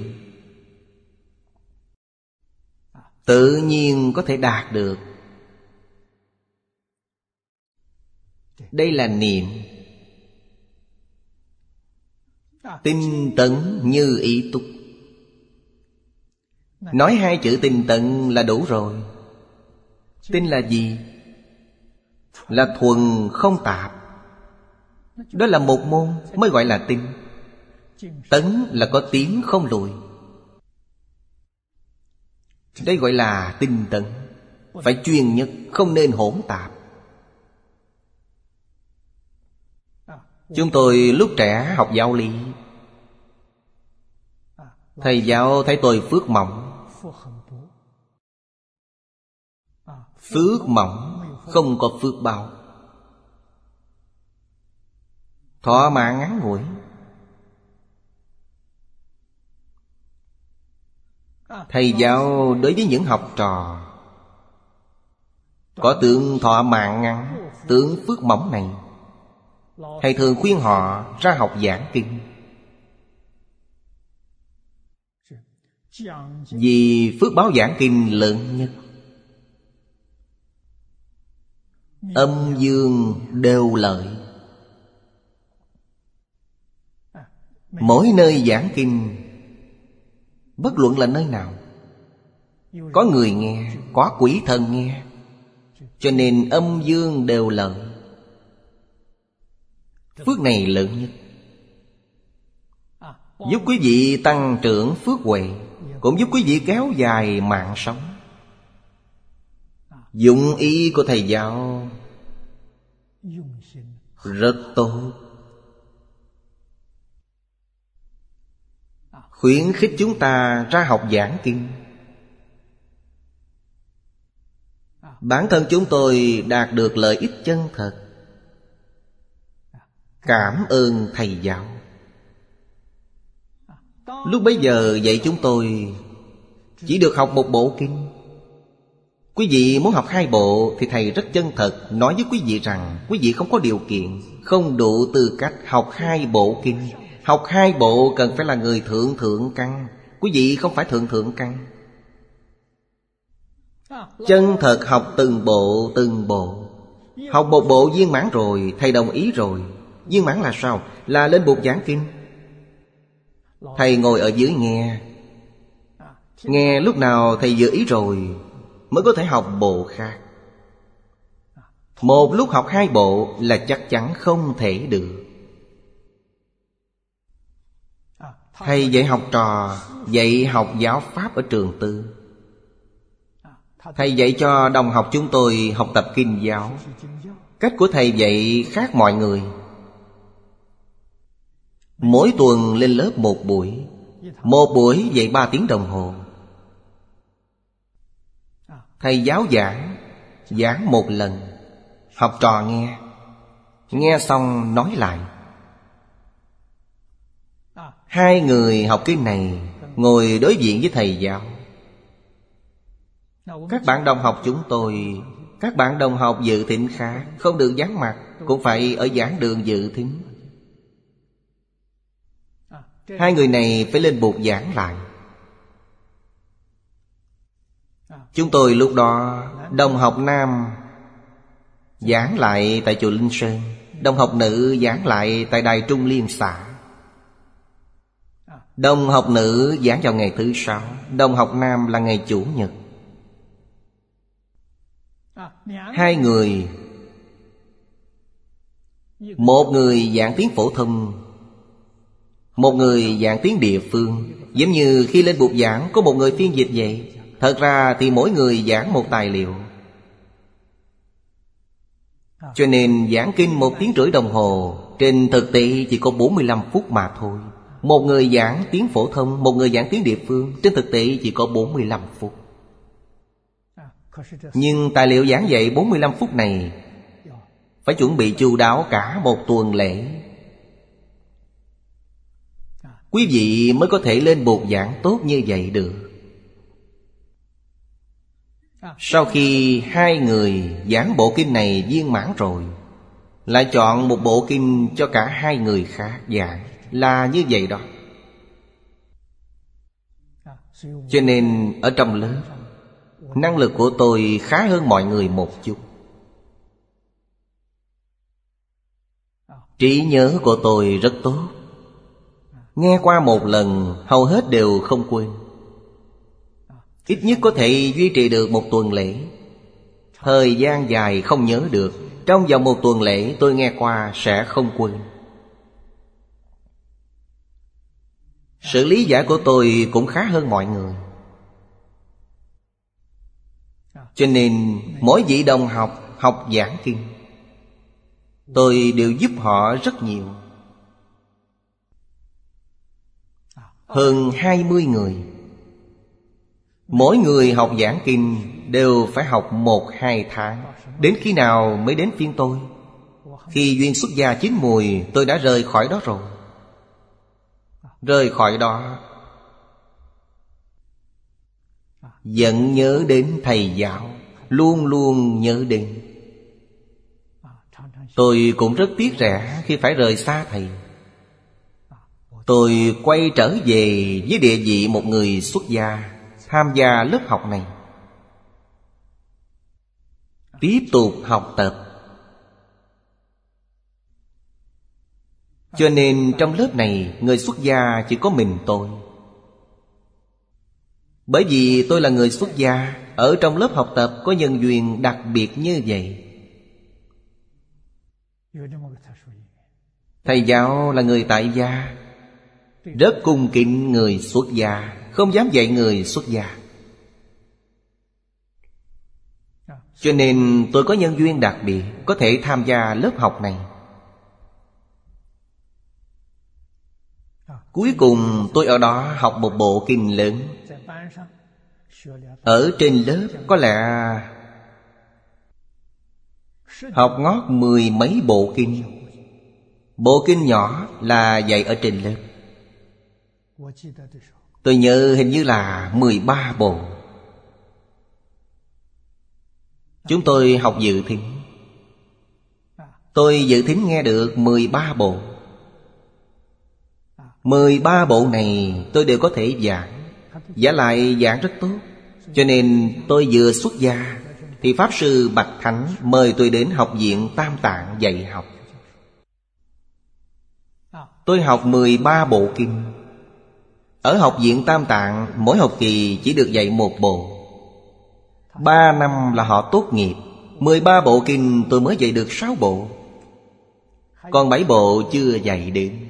Tự nhiên có thể đạt được. Đây là niệm Tinh tấn như ý túc. Nói hai chữ tinh tấn là đủ rồi. Tinh là gì? Là thuần không tạp. Đó là một môn mới gọi là tinh. Tấn là có tiếng không lùi. Đây gọi là tinh tấn. Phải chuyên nhất, Không nên hỗn tạp. Chúng tôi lúc trẻ học giáo lý. Thầy giáo thấy tôi phước mỏng. Phước mỏng, Không có phước bao Thọ mạng ngắn ngủi. Thầy giáo đối với những học trò, Có tượng thọ mạng ngắn Tướng phước mỏng này, Thầy thường khuyên họ ra học giảng kinh. Vì phước báo giảng kinh lớn nhất, Âm dương đều lợi. Mỗi nơi giảng kinh Bất luận là nơi nào, Có người nghe, Có quỷ thần nghe, Cho nên âm dương đều lợi Phước này lớn nhất. Giúp quý vị tăng trưởng phước huệ, Cũng giúp quý vị kéo dài mạng sống. Dụng ý của thầy giáo Rất tốt. Khuyến khích chúng ta ra học giảng kinh. Bản thân chúng tôi đạt được lợi ích chân thật. Cảm ơn thầy giáo. Lúc bấy giờ dạy chúng tôi, Chỉ được học một bộ kinh. Quý vị muốn học hai bộ Thì thầy rất chân thật Nói với quý vị rằng Quý vị không có điều kiện, Không đủ tư cách học hai bộ kinh. Học hai bộ cần phải là người thượng thượng căn. Quý vị không phải thượng thượng căn. Chân thật học từng bộ từng bộ. Học một bộ viên mãn rồi, Thầy đồng ý rồi. Viên mãn là sao? Là lên bục giảng kinh. Thầy ngồi ở dưới nghe. Nghe lúc nào thầy dự ý rồi, Mới có thể học bộ khác. Một lúc học hai bộ là chắc chắn không thể được. Thầy dạy học trò, Dạy học giáo pháp ở trường tư? Thầy dạy cho đồng học chúng tôi học tập kinh giáo. Cách của thầy dạy khác mọi người. Mỗi tuần lên lớp một buổi. Một buổi dạy ba tiếng đồng hồ. Thầy giáo giảng Giảng một lần. Học trò nghe. Nghe xong nói lại. Hai người học kinh này, Ngồi đối diện với thầy giáo. Các bạn đồng học chúng tôi, Các bạn đồng học dự thính khác Không được dán mặt, Cũng phải ở giảng đường dự thính. Hai người này phải lên bục giảng lại. Chúng tôi lúc đó, Đồng học nam Giảng lại tại chùa Linh Sơn, Đồng học nữ giảng lại tại Đài Trung Liên xã. Đồng học nữ giảng vào ngày thứ sáu. Đồng học nam là ngày Chủ nhật. Hai người, Một người giảng tiếng phổ thông, một người giảng tiếng địa phương. Giống như khi lên bục giảng, Có một người phiên dịch vậy. Thật ra thì mỗi người giảng một tài liệu. Cho nên giảng kinh một tiếng rưỡi đồng hồ, Trên thực tế chỉ có 45 phút mà thôi. Một người giảng tiếng phổ thông, Một người giảng tiếng địa phương, Trên thực tế chỉ có 45 phút. Nhưng tài liệu giảng dạy 45 phút này Phải chuẩn bị chu đáo cả một tuần lễ. Quý vị mới có thể lên bục giảng tốt như vậy được. Sau khi hai người giảng bộ kinh này viên mãn rồi, Lại chọn một bộ kinh cho cả hai người khác giảng. Là như vậy đó. Cho nên ở trong lớp, Năng lực của tôi khá hơn mọi người một chút. Trí nhớ của tôi rất tốt. Nghe qua một lần, Hầu hết đều không quên. Ít nhất có thể duy trì được một tuần lễ. Thời gian dài không nhớ được, Trong vòng một tuần lễ tôi nghe qua sẽ không quên. Sự lý giải của tôi cũng khá hơn mọi người. Cho nên, mỗi vị đồng học học giảng kinh. Tôi đều giúp họ rất nhiều. Hơn hai mươi người. Mỗi người học giảng kinh Đều phải học một, hai tháng. Đến khi nào mới đến phiên tôi? Khi duyên xuất gia chín mùi, Tôi đã rời khỏi đó rồi. Rời khỏi đó. Vẫn nhớ đến thầy giáo, Luôn luôn nhớ đến. Tôi cũng rất tiếc rẻ khi phải rời xa thầy. Tôi quay trở về với địa vị một người xuất gia, Tham gia lớp học này. Tiếp tục học tập. Cho nên trong lớp này, Người xuất gia chỉ có mình tôi. Bởi vì tôi là người xuất gia, Ở trong lớp học tập có nhân duyên đặc biệt như vậy. Thầy giáo là người tại gia, Rất cung kính người xuất gia, Không dám dạy người xuất gia. Cho nên tôi có nhân duyên đặc biệt, Có thể tham gia lớp học này. Cuối cùng tôi ở đó học một bộ kinh lớn. Ở trên lớp có lẽ Học ngót mười mấy bộ kinh. Bộ kinh nhỏ là dạy ở trên lớp. Tôi nhớ hình như là 13 bộ. Chúng tôi học dự thính. Tôi dự thính nghe được 13 bộ. 13 bộ này tôi đều có thể giảng. Giả lại giảng rất tốt. Cho nên tôi vừa xuất gia Thì Pháp Sư Bạch Thánh mời tôi đến học viện Tam Tạng dạy học. Tôi học 13 bộ kinh. Ở học viện Tam Tạng, Mỗi học kỳ chỉ được dạy một bộ. Ba năm là họ tốt nghiệp. 13 bộ kinh tôi mới dạy được 6 bộ. Còn 7 bộ chưa dạy đến.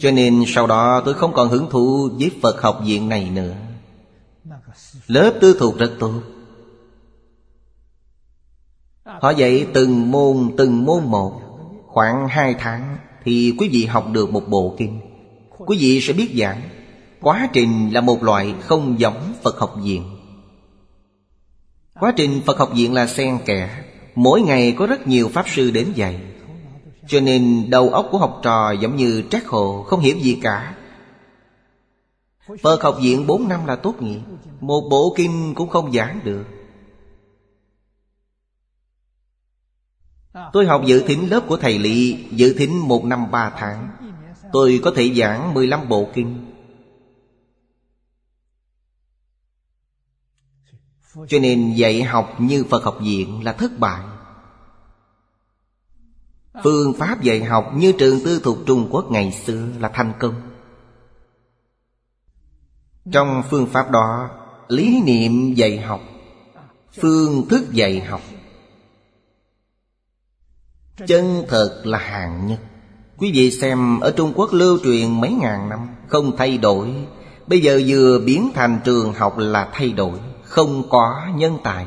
Cho nên sau đó tôi không còn hứng thú với Phật học viện này nữa. Lớp tư thuộc rất tốt. Họ dạy từng môn từng môn một. Khoảng 2 tháng thì quý vị học được một bộ kinh. Quý vị sẽ biết giảng. Quá trình là một loại không giống Phật học viện. Quá trình Phật học viện là xen kẽ. Mỗi ngày có rất nhiều Pháp Sư đến dạy. Cho nên đầu óc của học trò giống như trác hồ, Không hiểu gì cả. Phật học viện 4 năm là tốt nghiệp, Một bộ kinh cũng không giảng được. Tôi học dự thính lớp của thầy Lị, Dự thính một năm ba tháng. Tôi có thể giảng 15 bộ kinh. Cho nên dạy học như Phật học viện là thất bại. Phương pháp dạy học như trường tư thuộc Trung Quốc ngày xưa là thành công. Trong phương pháp đó, Lý niệm dạy học, Phương thức dạy học, Chân thật là hàng nhất. Quý vị xem, ở Trung Quốc lưu truyền mấy ngàn năm, Không thay đổi. Bây giờ vừa biến thành trường học là thay đổi, Không có nhân tài.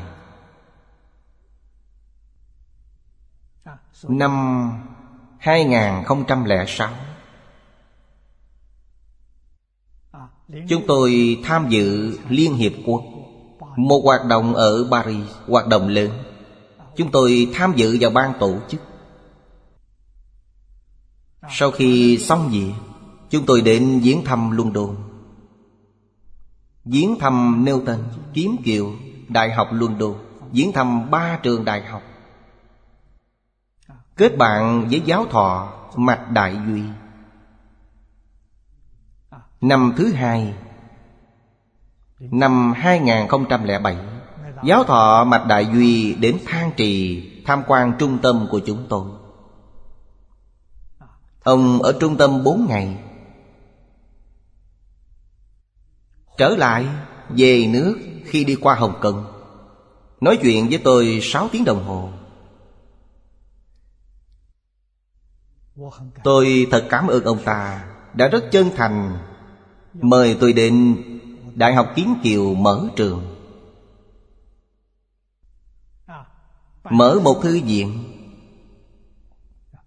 Năm 2006 Chúng tôi tham dự Liên Hiệp Quốc Một hoạt động ở Paris Hoạt động lớn. Chúng tôi tham dự vào ban tổ chức. Sau khi xong việc Chúng tôi đến viếng thăm London. Viếng thăm Newton, Kiếm Kiều, Đại học London. Viếng thăm ba trường đại học. Kết bạn với giáo thọ Mạch Đại Duy. Năm thứ hai, Năm 2007 Giáo thọ Mạch Đại Duy đến Thang Trì Tham quan trung tâm của chúng tôi. Ông ở trung tâm 4 ngày. Trở lại về nước khi đi qua Hồng Kông, Nói chuyện với tôi 6 tiếng đồng hồ. Tôi thật cảm ơn ông ta Đã rất chân thành Mời tôi đến Đại học Kiến Kiều mở trường. Mở một thư viện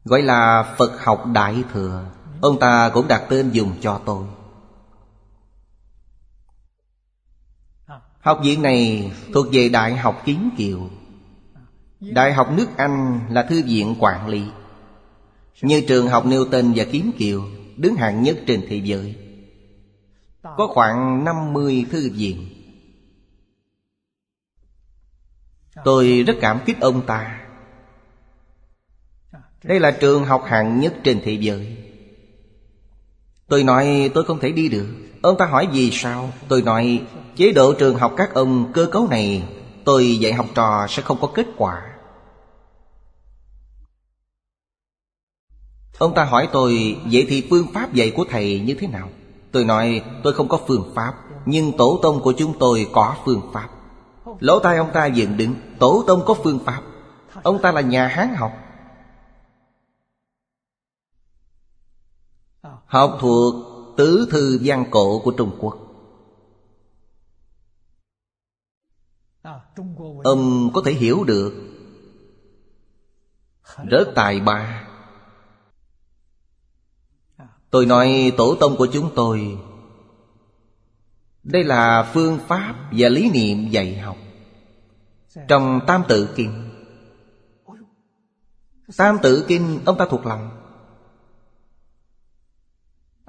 Gọi là Phật học Đại Thừa. Ông ta cũng đặt tên dùng cho tôi. Học viện này thuộc về Đại học Kiến Kiều. Đại học nước Anh là thư viện quản lý. Như trường học Newton và kiếm Kiều, Đứng hạng nhất trên thế giới. Có khoảng 50 thư viện. Tôi rất cảm kích ông ta. Đây là trường học hạng nhất trên thế giới. Tôi nói, tôi không thể đi được. Ông ta hỏi, vì sao? Tôi nói, chế độ trường học các ông cơ cấu này, Tôi dạy học trò sẽ không có kết quả. Ông ta hỏi tôi, Vậy thì phương pháp dạy của thầy như thế nào? Tôi nói, tôi không có phương pháp, Nhưng tổ tông của chúng tôi có phương pháp. Lỗ tai ông ta dựng đứng, Tổ tông có phương pháp. Ông ta là nhà Hán học. Học thuộc tứ thư văn cổ của Trung Quốc. Ông có thể hiểu được. Rất tài ba Tôi nói, tổ tông của chúng tôi, Đây là phương pháp và lý niệm dạy học Trong Tam Tự Kinh. Tam Tự Kinh, ông ta thuộc lòng.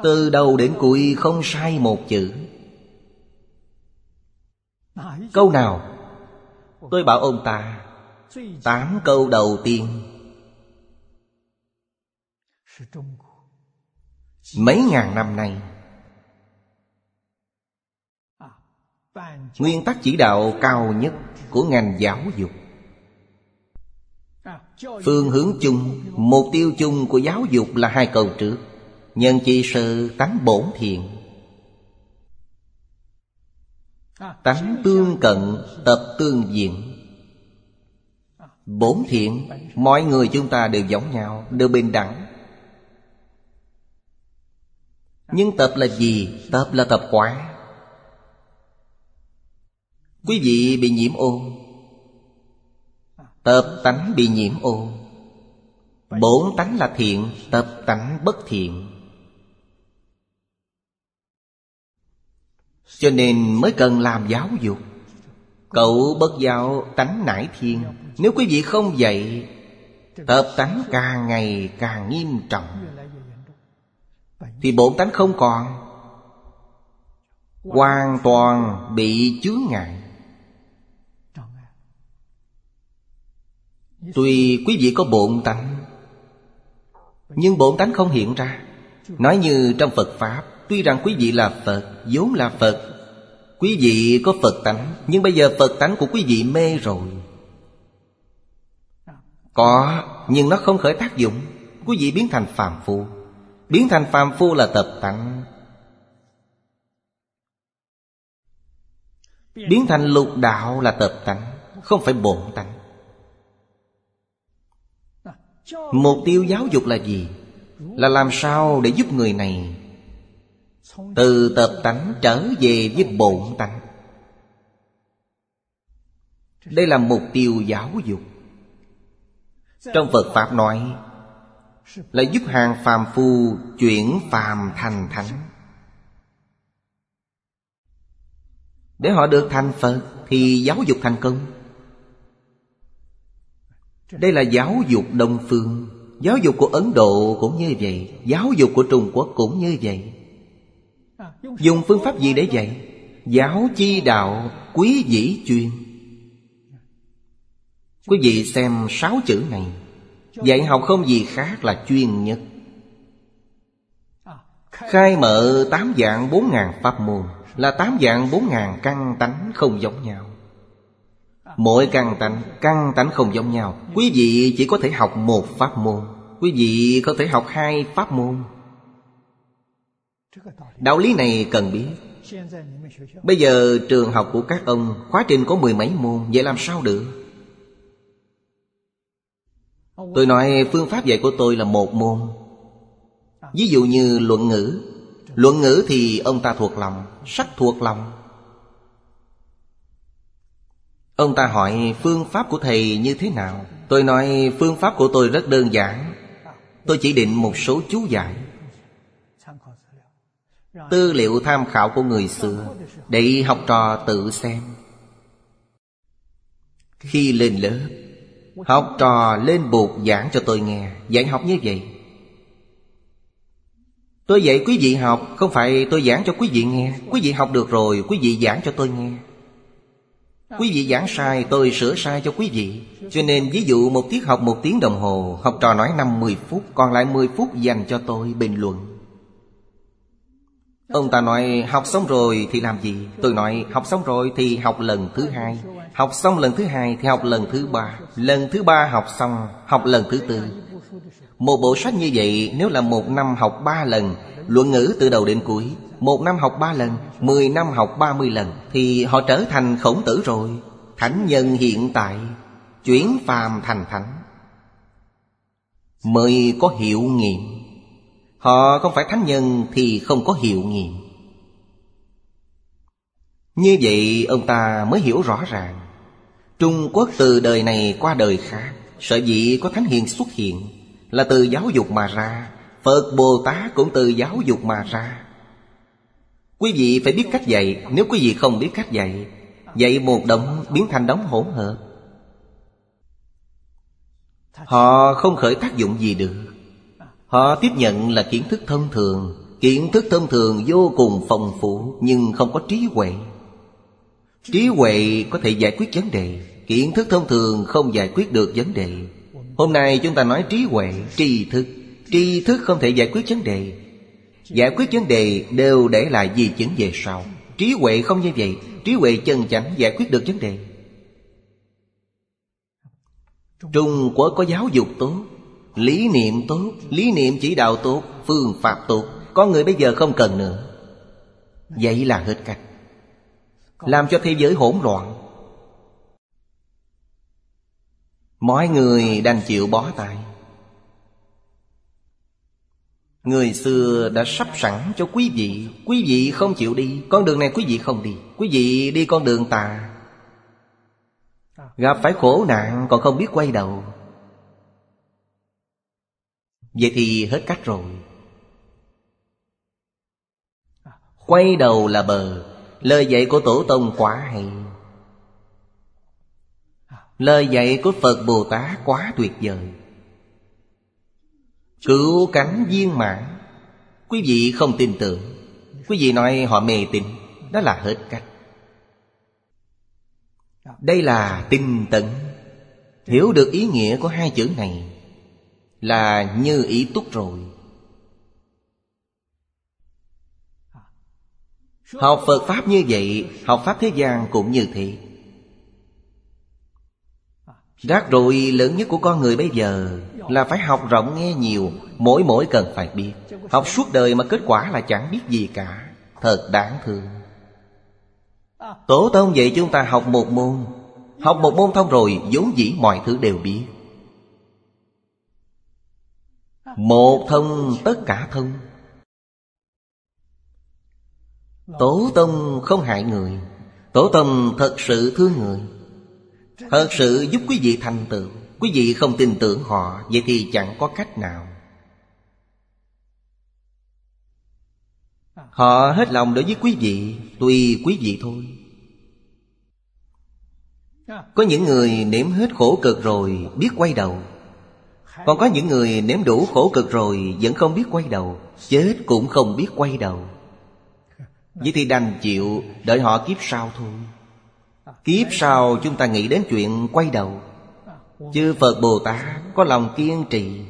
Từ đầu đến cuối không sai một chữ. Câu nào? Tôi bảo ông ta, Tám câu đầu tiên. Mấy ngàn năm nay. Nguyên tắc chỉ đạo cao nhất của ngành giáo dục. Phương hướng chung, mục tiêu chung của giáo dục là hai câu trước Nhân chi sự tánh bổn thiện. Tánh tương cận tập tương diện. Bổn thiện Mọi người chúng ta đều giống nhau Đều bình đẳng. Nhưng tập là gì? Tập là tập quả Quý vị bị nhiễm ô. Tập tánh bị nhiễm ô. Bổn tánh là thiện, Tập tánh bất thiện. Cho nên mới cần làm giáo dục. Cậu bất giáo tánh nải thiên Nếu quý vị không dạy, Tập tánh càng ngày càng nghiêm trọng. Thì bổn tánh không còn. Hoàn toàn bị chướng ngại. Tuy quý vị có bổn tánh, Nhưng bổn tánh không hiện ra. Nói như trong Phật Pháp, Tuy rằng quý vị là Phật, vốn là Phật, Quý vị có Phật tánh, Nhưng bây giờ Phật tánh của quý vị mê rồi. Có, Nhưng nó không khởi tác dụng, Quý vị biến thành phàm phu. Biến thành phàm phu là tập tánh. Biến thành lục đạo là tập tánh, Không phải bổn tánh. Mục tiêu giáo dục là gì? Là làm sao để giúp người này từ tập tánh trở về với bổn tánh? Đây là mục tiêu giáo dục. Trong Phật Pháp nói là giúp hàng phàm phu chuyển phàm thành thánh. Để họ được thành Phật Thì giáo dục thành công. Đây là giáo dục Đông Phương. Giáo dục của Ấn Độ cũng như vậy. Giáo dục của Trung Quốc cũng như vậy. Dùng phương pháp gì để dạy? Giáo chi đạo quý dĩ chuyên. Quý vị xem sáu chữ này. Dạy học không gì khác là chuyên nhất. Khai mở tám dạng bốn ngàn pháp môn Là tám dạng bốn ngàn căn tánh không giống nhau. Mỗi căn tánh, căn tánh không giống nhau. Quý vị chỉ có thể học một pháp môn. Quý vị có thể học hai pháp môn. Đạo lý này cần biết. Bây giờ trường học của các ông Khóa trình có mười mấy môn Vậy làm sao được? Tôi nói phương pháp dạy của tôi là một môn. Ví dụ như luận ngữ. Luận ngữ thì ông ta thuộc lòng, Sắc thuộc lòng. Ông ta hỏi phương pháp của thầy như thế nào. Tôi nói phương pháp của tôi rất đơn giản. Tôi chỉ định một số chú giải. Tư liệu tham khảo của người xưa, Để học trò tự xem. Khi lên lớp Học trò lên buộc giảng cho tôi nghe. Dạy học như vậy. Tôi dạy quý vị học, Không phải tôi giảng cho quý vị nghe. Quý vị học được rồi, Quý vị giảng cho tôi nghe. Quý vị giảng sai, tôi sửa sai cho quý vị. Cho nên ví dụ một tiết học một tiếng đồng hồ, Học trò nói 50 phút, Còn lại 10 phút dành cho tôi bình luận. Ông ta nói, học xong rồi thì làm gì? Tôi nói, học xong rồi thì học lần thứ hai. Học xong lần thứ hai thì học lần thứ ba. Lần thứ ba học xong, Học lần thứ tư. Một bộ sách như vậy, Nếu là một năm học ba lần, Luận ngữ từ đầu đến cuối, Một năm học ba lần, Mười năm học ba mươi lần, Thì họ trở thành khổng tử rồi. Thánh nhân hiện tại, Chuyển phàm thành thánh. Mới có hiệu nghiệm. Họ không phải thánh nhân thì không có hiệu nghiệm. Như vậy, ông ta mới hiểu rõ ràng, Trung Quốc từ đời này qua đời khác, Sở dĩ có thánh hiền xuất hiện Là từ giáo dục mà ra, Phật Bồ Tát cũng từ giáo dục mà ra. Quý vị phải biết cách dạy, Nếu quý vị không biết cách dạy Dạy một đống biến thành đống hỗn hợp. Họ không khởi tác dụng gì được. Họ tiếp nhận là kiến thức thông thường. Kiến thức thông thường vô cùng phong phú Nhưng không có trí huệ. Trí huệ có thể giải quyết vấn đề. Kiến thức thông thường không giải quyết được vấn đề. Hôm nay chúng ta nói trí huệ, tri thức. Tri thức không thể giải quyết vấn đề. Giải quyết vấn đề đều để lại di chứng về sau. Trí huệ không như vậy. Trí huệ chân chánh giải quyết được vấn đề. Trung Quốc có giáo dục tốt. Lý niệm tốt, Lý niệm chỉ đạo tốt, Phương pháp tốt. Có người bây giờ không cần nữa. Vậy là hết cách. Làm cho thế giới hỗn loạn. Mọi người đành chịu bó tay. Người xưa đã sắp sẵn cho quý vị. Quý vị không chịu đi. Con đường này quý vị không đi. Quý vị đi con đường tà. Gặp phải khổ nạn còn không biết quay đầu. Vậy thì hết cách rồi. Quay đầu là bờ, Lời dạy của Tổ Tông quá hay. Lời dạy của Phật Bồ Tát quá tuyệt vời. Cứu cánh viên mãn, Quý vị không tin tưởng. Quý vị nói họ mê tín, Đó là hết cách. Đây là tinh tấn. Hiểu được ý nghĩa của hai chữ này là như ý túc rồi. Học Phật Pháp như vậy, Học Pháp thế gian cũng như thế. Rác rối lớn nhất của con người bây giờ Là phải học rộng nghe nhiều, Mỗi mỗi cần phải biết. Học suốt đời mà kết quả là chẳng biết gì cả, Thật đáng thương. Tổ tông dạy chúng ta học một môn. Học một môn thông rồi vốn dĩ mọi thứ đều biết. Một thông tất cả thông. Tổ tông không hại người Tổ tông thật sự thương người. Thật sự giúp quý vị thành tựu, Quý vị không tin tưởng họ, Vậy thì chẳng có cách nào. Họ hết lòng đối với quý vị, Tùy quý vị thôi. Có những người nếm hết khổ cực rồi, Biết quay đầu. Còn có những người nếm đủ khổ cực rồi Vẫn không biết quay đầu, Chết cũng không biết quay đầu. Vậy thì đành chịu, Đợi họ kiếp sau thôi. Kiếp sau chúng ta nghĩ đến chuyện quay đầu. Chư Phật Bồ Tát có lòng kiên trì.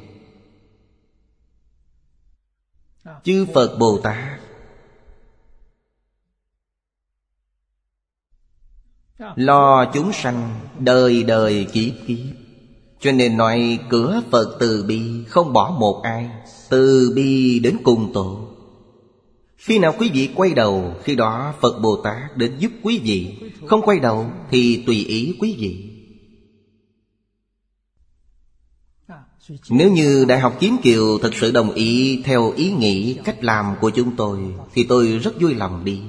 Chư Phật Bồ Tát. Lo chúng sanh đời đời kiếp kiếp. Cho nên nói cửa Phật từ bi Không bỏ một ai, Từ bi đến cùng tổ. Khi nào quý vị quay đầu, Khi đó Phật Bồ Tát đến giúp quý vị, Không quay đầu thì tùy ý quý vị. Nếu như Đại học Kiếm Kiều thực sự đồng ý theo ý nghĩ, cách làm của chúng tôi, Thì tôi rất vui lòng đi.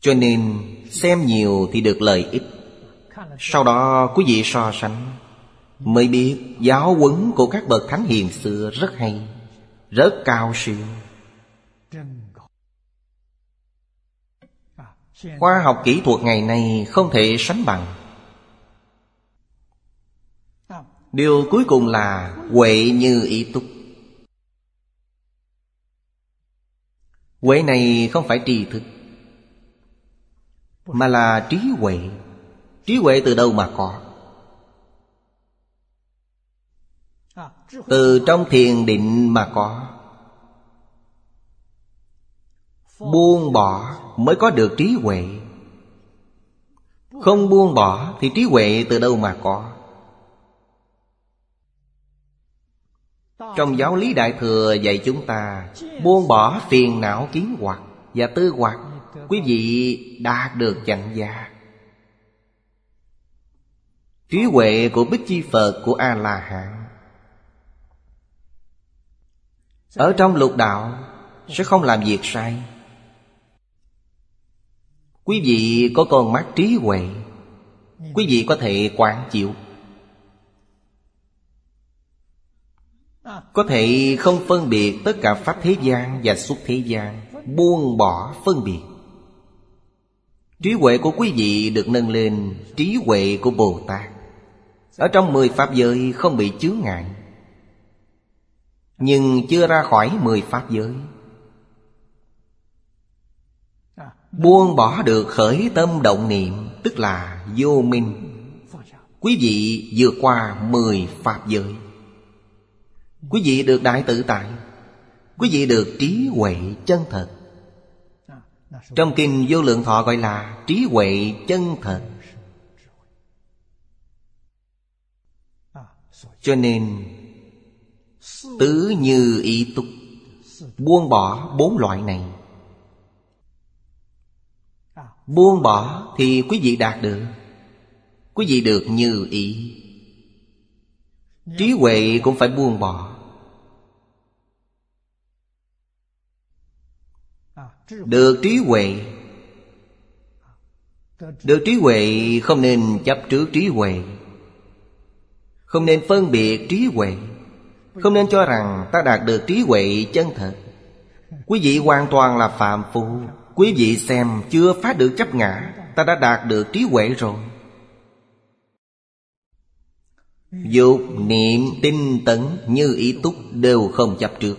Cho nên xem nhiều thì được lợi ích. Sau đó, quý vị so sánh. Mới biết, giáo huấn của các bậc thánh hiền xưa rất hay, Rất cao siêu. Khoa học kỹ thuật ngày nay không thể sánh bằng. Điều cuối cùng là huệ như ý túc. Huệ này không phải tri thức. Mà là trí huệ. Trí huệ từ đâu mà có? Từ trong thiền định mà có. Buông bỏ mới có được trí huệ. Không buông bỏ thì trí huệ từ đâu mà có? Trong giáo lý Đại Thừa dạy chúng ta, Buông bỏ phiền não kiến hoặc Và tư hoặc. Quý vị đạt được chẳng gia Trí huệ của Bích Chi Phật của A-la-hán. Ở trong lục đạo Sẽ không làm việc sai. Quý vị có con mắt trí huệ. Quý vị có thể quán chịu Có thể không phân biệt tất cả Pháp thế gian và xuất thế gian, Buông bỏ phân biệt. Trí huệ của quý vị được nâng lên, Trí huệ của Bồ Tát Ở trong mười Pháp giới không bị chướng ngại. Nhưng chưa ra khỏi mười Pháp giới. Buông bỏ được khởi tâm động niệm, Tức là vô minh. Quý vị vượt qua mười Pháp giới. Quý vị được đại tự tại. Quý vị được trí huệ chân thật. Trong kinh vô lượng thọ gọi là trí huệ chân thật. Cho nên, Tứ như ý túc, Buông bỏ bốn loại này. Buông bỏ thì quý vị đạt được, Quý vị được như ý. Trí huệ cũng phải buông bỏ. Được trí huệ. Được trí huệ không nên chấp trước trí huệ. Không nên phân biệt trí huệ. Không nên cho rằng ta đạt được trí huệ chân thật. Quý vị hoàn toàn là phạm phu. Quý vị xem chưa phá được chấp ngã Ta đã đạt được trí huệ rồi. Dục, niệm, tinh tấn như ý túc đều không chấp trước.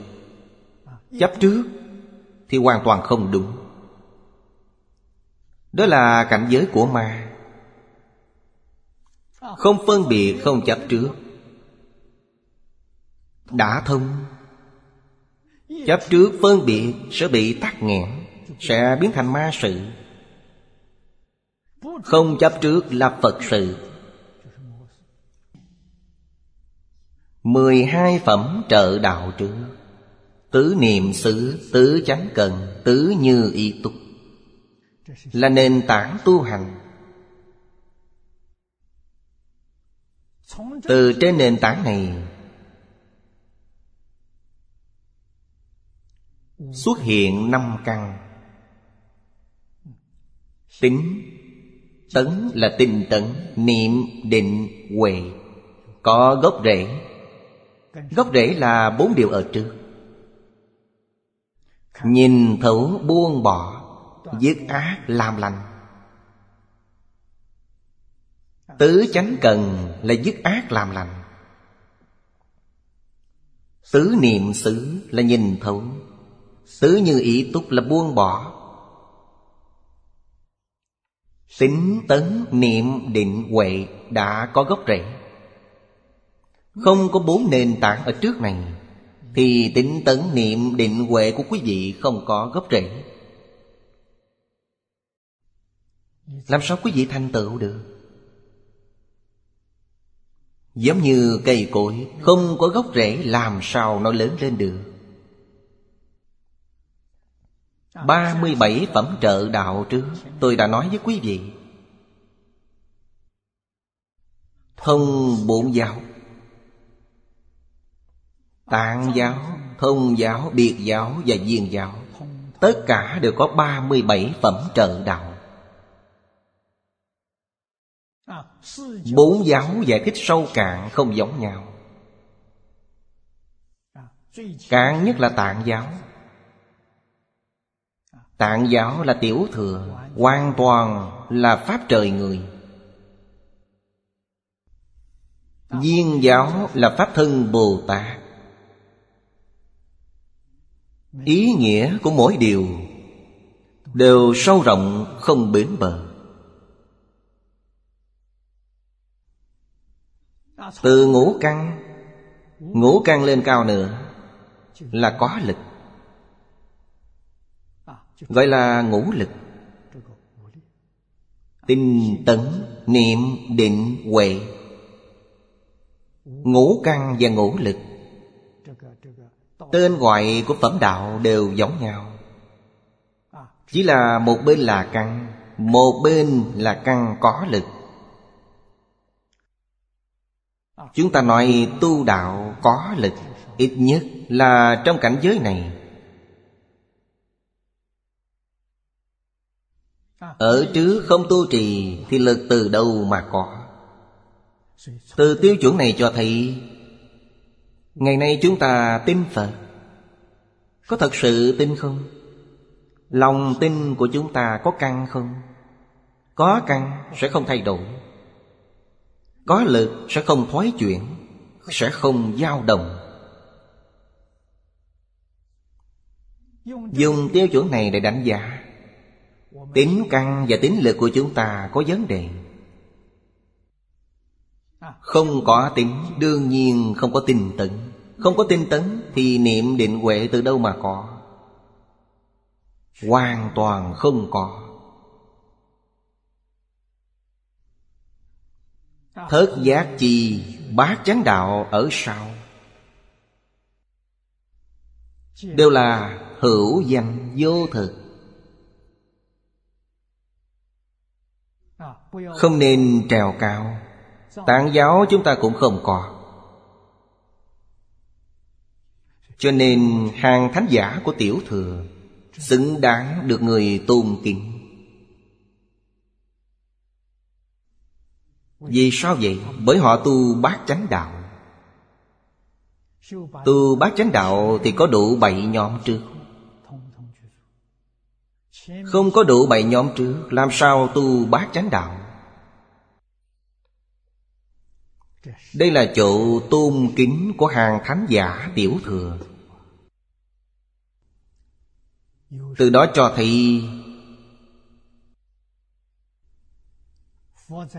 Chấp trước thì hoàn toàn không đúng. Đó là cảnh giới của ma. Không phân biệt, không chấp trước. Đã thông. Chấp trước phân biệt sẽ bị tắc nghẽn Sẽ biến thành ma sự. Không chấp trước là Phật sự. Mười hai phẩm trợ đạo trước. Tứ niệm xứ, tứ chánh cần, tứ như y túc. Là nền tảng tu hành. Từ trên nền tảng này Xuất hiện năm căn. Tính Tấn là tinh tấn Niệm định huệ. Có gốc rễ. Gốc rễ là bốn điều ở trước. Nhìn thấu buông bỏ Dứt ác làm lành. Tứ chánh cần là dứt ác làm lành. Tứ niệm xứ là nhìn thấu Tứ như ý túc là buông bỏ. Tính tấn niệm định huệ đã có gốc rễ. Không có bốn nền tảng ở trước này thì tính tấn niệm định huệ của quý vị không có gốc rễ. Làm sao quý vị thành tựu được? Giống như cây cối, Không có gốc rễ, làm sao nó lớn lên được? 37 phẩm trợ đạo trước, Tôi đã nói với quý vị. Thông bổn giáo Tạng giáo, thông giáo, biệt giáo và viên giáo Tất cả đều có 37 phẩm trợ đạo. Bốn giáo giải thích sâu cạn không giống nhau. Cạn nhất là tạng giáo. Tạng giáo là tiểu thừa Hoàn toàn là Pháp trời người. Viên giáo là Pháp thân Bồ Tát. Ý nghĩa của mỗi điều Đều sâu rộng, không bến bờ. Từ ngũ căn Ngũ căn lên cao nữa Là có lực. Gọi là ngũ lực. Tinh tấn, Niệm, định, huệ. Ngũ căn và ngũ lực Tên gọi của phẩm đạo đều giống nhau. Chỉ là một bên là căn, Một bên là căn có lực. Chúng ta nói tu đạo có lực, Ít nhất là trong cảnh giới này. Ở trước không tu trì Thì lực từ đâu mà có? Từ tiêu chuẩn này cho thấy Ngày nay chúng ta tin Phật. Có thật sự tin không? Lòng tin của chúng ta có căn không? Có căn sẽ không thay đổi. Có lực sẽ không thoái chuyển, Sẽ không dao động. Dùng tiêu chuẩn này để đánh giá. Tính căn và tính lực của chúng ta có vấn đề. Không có tính, Đương nhiên không có tình tận không có tinh tấn Thì niệm định huệ từ đâu mà có? Hoàn toàn không có. Thất giác chi bát chánh đạo ở sau? Đều là hữu danh vô thực. Không nên trèo cao. Tạng giáo chúng ta cũng không có. Cho nên hàng thánh giả của tiểu thừa Xứng đáng được người tôn kính. Vì sao vậy? Bởi họ tu bát chánh đạo. Tu bát chánh đạo thì có đủ bảy nhóm trước. Không có đủ bảy nhóm trước, Làm sao tu bát chánh đạo? Đây là chỗ tôn kính của hàng thánh giả tiểu thừa. Từ đó cho thấy,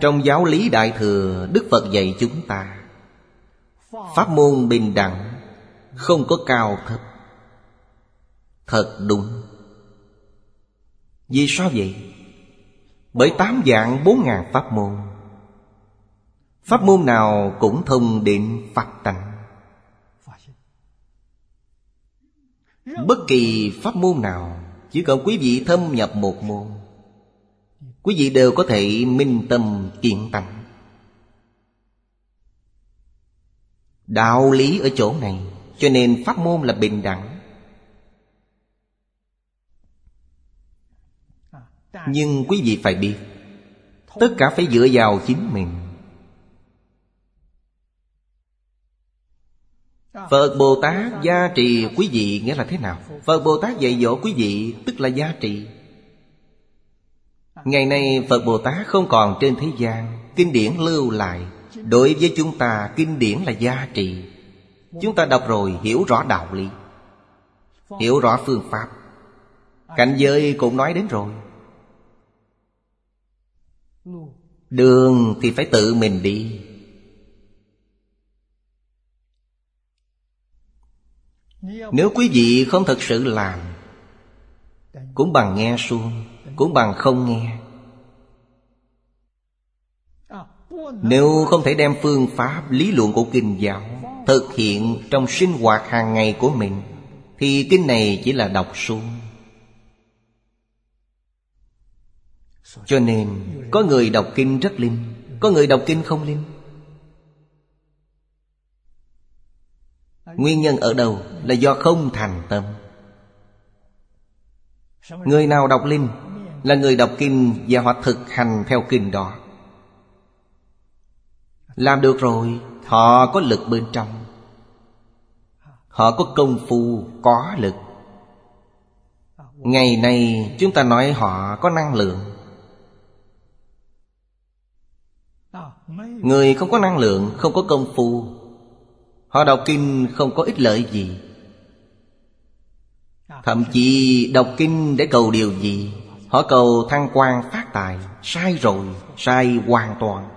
Trong giáo lý Đại Thừa, Đức Phật dạy chúng ta, Pháp môn bình đẳng Không có cao thấp. Thật đúng. Vì sao vậy? Bởi tám dạng bốn ngàn pháp môn. Pháp môn nào cũng thông định Phật tánh. Bất kỳ pháp môn nào, Chỉ cần quý vị thâm nhập một môn, Quý vị đều có thể minh tâm kiện tánh. Đạo lý ở chỗ này, Cho nên pháp môn là bình đẳng. Nhưng quý vị phải biết, Tất cả phải dựa vào chính mình. Phật Bồ Tát gia trì quý vị nghĩa là thế nào? Phật Bồ Tát dạy dỗ quý vị tức là gia trì. Ngày nay Phật Bồ Tát không còn trên thế gian, Kinh điển lưu lại. Đối với chúng ta, kinh điển là gia trì. Chúng ta đọc rồi hiểu rõ đạo lý, Hiểu rõ phương pháp. Cảnh giới cũng nói đến rồi. Đường thì phải tự mình đi Nếu quý vị không thật sự làm, Cũng bằng nghe suông, Cũng bằng không nghe. Nếu không thể đem phương pháp lý luận của kinh giáo Thực hiện trong sinh hoạt hàng ngày của mình, Thì kinh này chỉ là đọc suông. Cho nên, có người đọc kinh rất linh, Có người đọc kinh không linh. Nguyên nhân ở đâu là do không thành tâm? Người nào đọc linh Là người đọc kinh và họ thực hành theo kinh đó. Làm được rồi Họ có lực bên trong. Họ có công phu, có lực. Ngày nay chúng ta nói họ có năng lượng. Người không có năng lượng, không có công phu Họ đọc kinh không có ích lợi gì. Thậm chí đọc kinh để cầu điều gì Họ cầu thăng quan phát tài Sai rồi, sai hoàn toàn.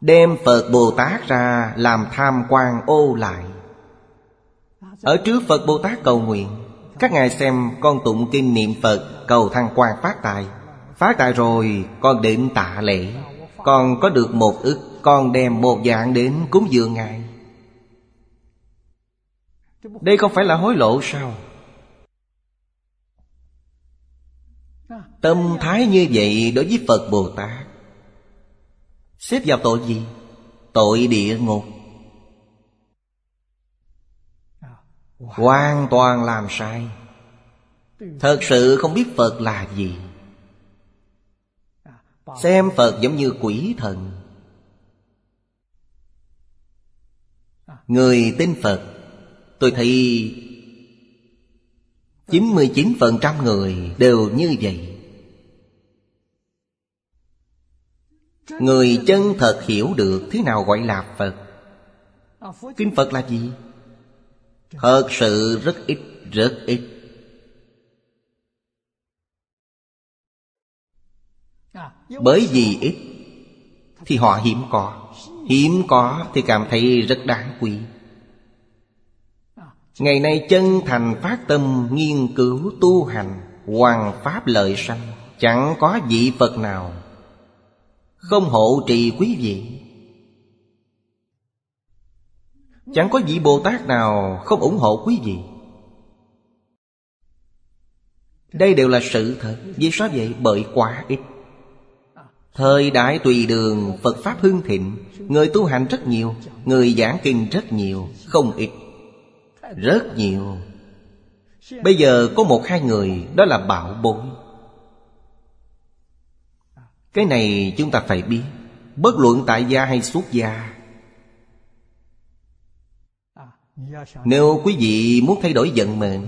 Đem Phật Bồ Tát ra làm tham quan ô lại. Ở trước Phật Bồ Tát cầu nguyện Các ngài xem con tụng kinh niệm Phật Cầu thăng quan phát tài. Phát tài rồi con định tạ lễ Con có được một ức còn đem một dạng đến cúng dường Ngài. Đây không phải là hối lộ sao? Tâm thái như vậy đối với Phật Bồ Tát, Xếp vào tội gì? Tội địa ngục. Hoàn toàn làm sai. Thật sự không biết Phật là gì. Xem Phật giống như quỷ thần. Người tin Phật Tôi thấy 99% người đều như vậy. Người chân thật hiểu được thế nào gọi là Phật? Kinh Phật là gì? Thật sự rất ít, rất ít. Bởi vì ít Thì họ hiếm có. Hiếm có thì cảm thấy rất đáng quý. Ngày nay chân thành phát tâm nghiên cứu tu hành Hoàng Pháp lợi sanh, Chẳng có vị Phật nào Không hộ trì quý vị. Chẳng có vị Bồ Tát nào không ủng hộ quý vị. Đây đều là sự thật, Vì sao vậy? Bởi quá ít. Thời đại tùy đường, Phật Pháp hưng thịnh, Người tu hành rất nhiều, Người giảng kinh rất nhiều, Không ít, Rất nhiều. Bây giờ có một hai người, Đó là bảo bối. Cái này chúng ta phải biết, Bất luận tại gia hay xuất gia. Nếu quý vị muốn thay đổi vận mệnh,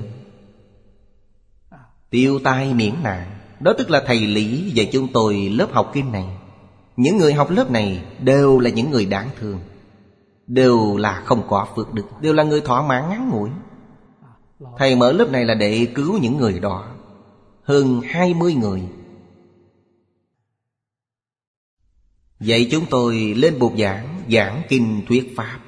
Tiêu tai miễn nạn đó tức là thầy lý dạy chúng tôi lớp học kinh này. Những người học lớp này đều là những người đáng thương. Đều là không có phước đức. Đều là người thỏa mãn, ngắn ngủi. Thầy mở lớp này là để cứu những người đó. Hơn 20 người. Vậy chúng tôi lên bục giảng Giảng kinh thuyết pháp.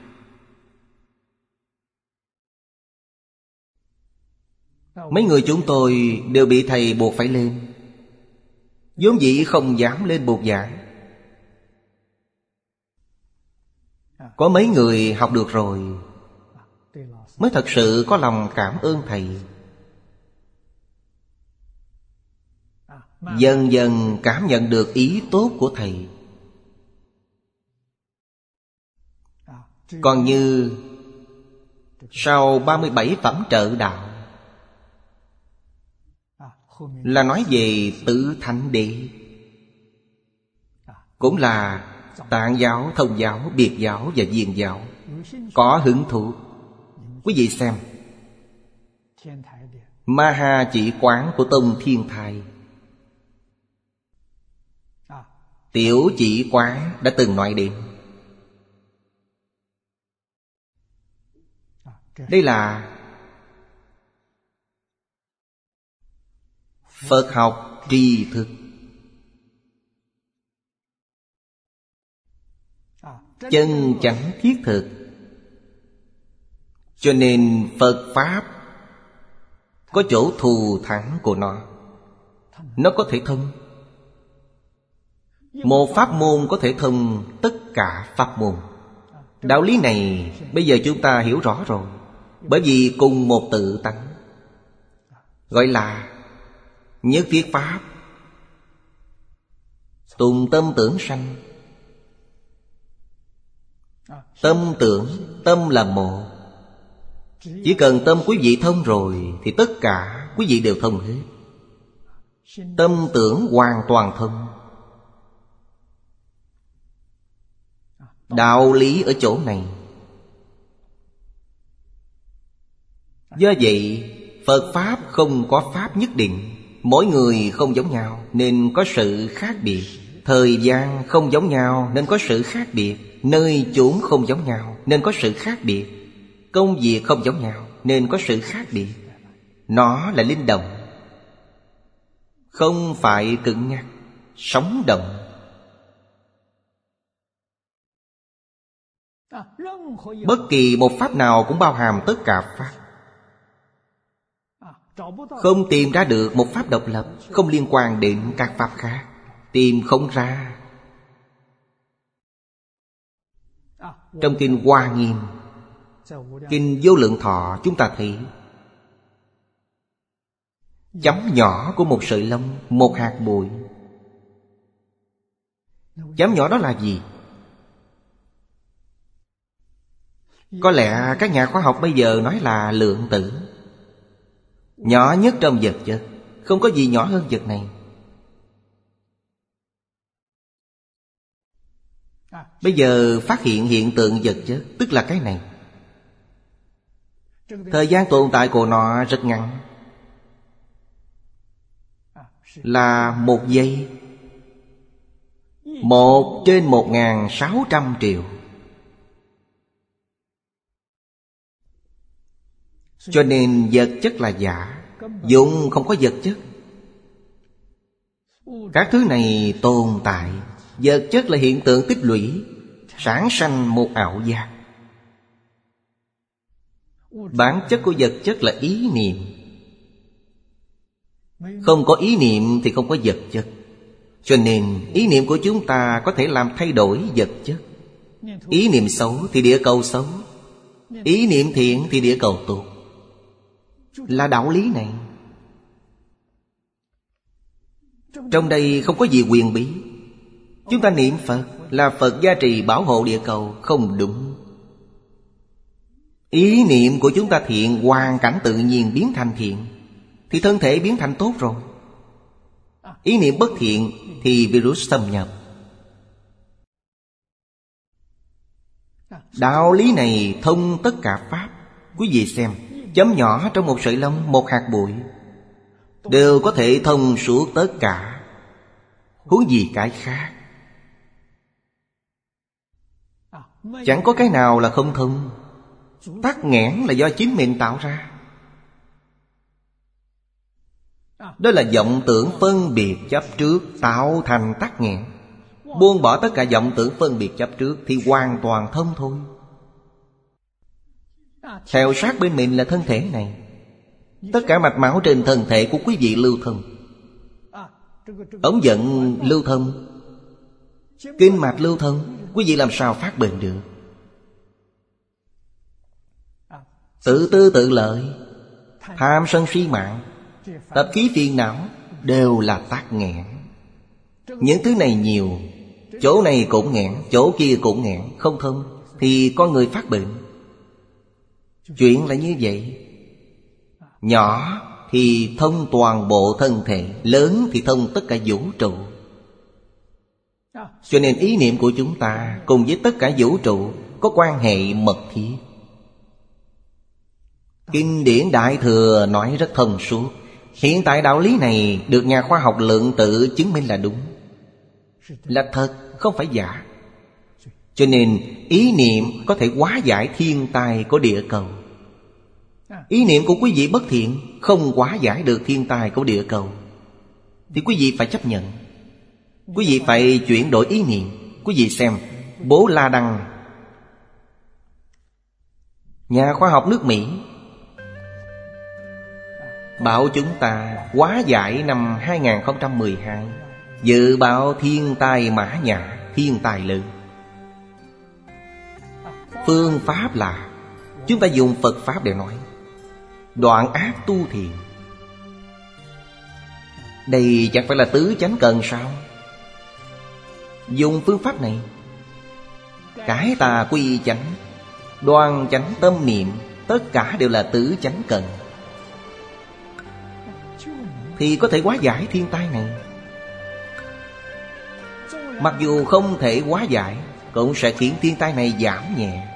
Mấy người chúng tôi đều bị thầy buộc phải lên vốn dĩ không dám lên bục giảng. Có mấy người học được rồi, Mới thật sự có lòng cảm ơn thầy. Dần dần cảm nhận được ý tốt của thầy. Còn như Sau 37 phẩm trợ đạo là nói về tự thánh đệ cũng là Tạng giáo, thông giáo, biệt giáo và diền giáo Có hứng thú. Quý vị xem Ma ha chỉ quán của Tông Thiên Thai. Tiểu chỉ quán đã từng nói đến. Đây là Phật học tri thức. Chân chẳng thiết thực. Cho nên Phật Pháp Có chỗ thù thắng của nó. Nó có thể thông. Một pháp môn có thể thông tất cả pháp môn. Đạo lý này bây giờ chúng ta hiểu rõ rồi. Bởi vì cùng một tự tánh. Gọi là Nhất thiết Pháp. Tùng tâm tưởng sanh. Tâm tưởng, Tâm là một. Chỉ cần tâm quý vị thông rồi, Thì tất cả quý vị đều thông hết. Tâm tưởng hoàn toàn thông. Đạo lý ở chỗ này. Do vậy, Phật Pháp không có Pháp nhất định. Mỗi người không giống nhau, nên có sự khác biệt. Thời gian không giống nhau, nên có sự khác biệt. Nơi chốn không giống nhau, nên có sự khác biệt. Công việc không giống nhau, nên có sự khác biệt. Nó là linh động, Không phải cứng nhắc, Sống động. Bất kỳ một pháp nào cũng bao hàm tất cả pháp không tìm ra được một pháp độc lập, Không liên quan đến các pháp khác. Tìm không ra. Trong Kinh Hoa Nghiêm, Kinh Vô Lượng Thọ, chúng ta thấy Chấm nhỏ của một sợi lông, Một hạt bụi. Chấm nhỏ đó là gì? Có lẽ các nhà khoa học bây giờ nói là lượng tử. Nhỏ nhất trong vật chất, Không có gì nhỏ hơn vật này. Bây giờ phát hiện hiện tượng vật chất, Tức là cái này. Thời gian tồn tại của nó rất ngắn. Là một giây. Một trên một ngàn sáu trăm triệu. Cho nên vật chất là giả, Dụng không có vật chất. Các thứ này tồn tại, Vật chất là hiện tượng tích lũy, Sản sanh một ảo giác Bản chất của vật chất là ý niệm. Không có ý niệm thì không có vật chất. Cho nên, ý niệm của chúng ta có thể làm thay đổi vật chất. Ý niệm xấu thì địa cầu xấu. Ý niệm thiện thì địa cầu tốt là đạo lý này. Trong đây không có gì quyền bí. Chúng ta niệm Phật Là Phật gia trì bảo hộ địa cầu Không đúng. Ý niệm của chúng ta thiện, Hoàn cảnh tự nhiên biến thành thiện, Thì thân thể biến thành tốt rồi. Ý niệm bất thiện Thì virus xâm nhập. Đạo lý này thông tất cả Pháp. Quý vị xem Chấm nhỏ trong một sợi lông, Một hạt bụi. Đều có thể thông suốt tất cả. Huống gì cái khác? Chẳng có cái nào là không thông. Tắc nghẽn là do chính mình tạo ra. Đó là vọng tưởng phân biệt chấp trước Tạo thành tắc nghẽn. Buông bỏ tất cả vọng tưởng phân biệt chấp trước Thì hoàn toàn thông thôi theo sát bên mình là thân thể này. Tất cả mạch máu trên thân thể của quý vị lưu thông. Ống dẫn lưu thông. Kinh mạch lưu thông. Quý vị làm sao phát bệnh được? Tự tư tự lợi. Tham sân si mạng. Tập khí phiền não Đều là tác nghẹn Những thứ này nhiều. Chỗ này cũng nghẹn Chỗ kia cũng nghẹn Không thông Thì con người phát bệnh. Chuyện là như vậy. Nhỏ thì thông toàn bộ thân thể, Lớn thì thông tất cả vũ trụ. Cho nên ý niệm của chúng ta Cùng với tất cả vũ trụ Có quan hệ mật thiết. Kinh điển Đại Thừa nói rất thông suốt. Hiện tại đạo lý này Được nhà khoa học lượng tử chứng minh là đúng. Là thật, không phải giả. Cho nên ý niệm có thể hóa giải thiên tai của địa cầu. Ý niệm của quý vị bất thiện, Không hóa giải được thiên tai của địa cầu. Thì quý vị phải chấp nhận. Quý vị phải chuyển đổi ý niệm. Quý vị xem, Bố La Đăng, Nhà khoa học nước Mỹ, Bảo chúng ta hóa giải năm 2012 Dự báo thiên tai mã nhã Thiên tài lớn. Phương pháp là, Chúng ta dùng Phật Pháp để nói, Đoạn ác tu thiền Đây chẳng phải là tứ chánh cần sao? Dùng phương pháp này, cái tà quy chánh, Đoan chánh tâm niệm, Tất cả đều là tứ chánh cần. Thì có thể hóa giải thiên tai này. Mặc dù không thể hóa giải, Cũng sẽ khiến thiên tai này giảm nhẹ.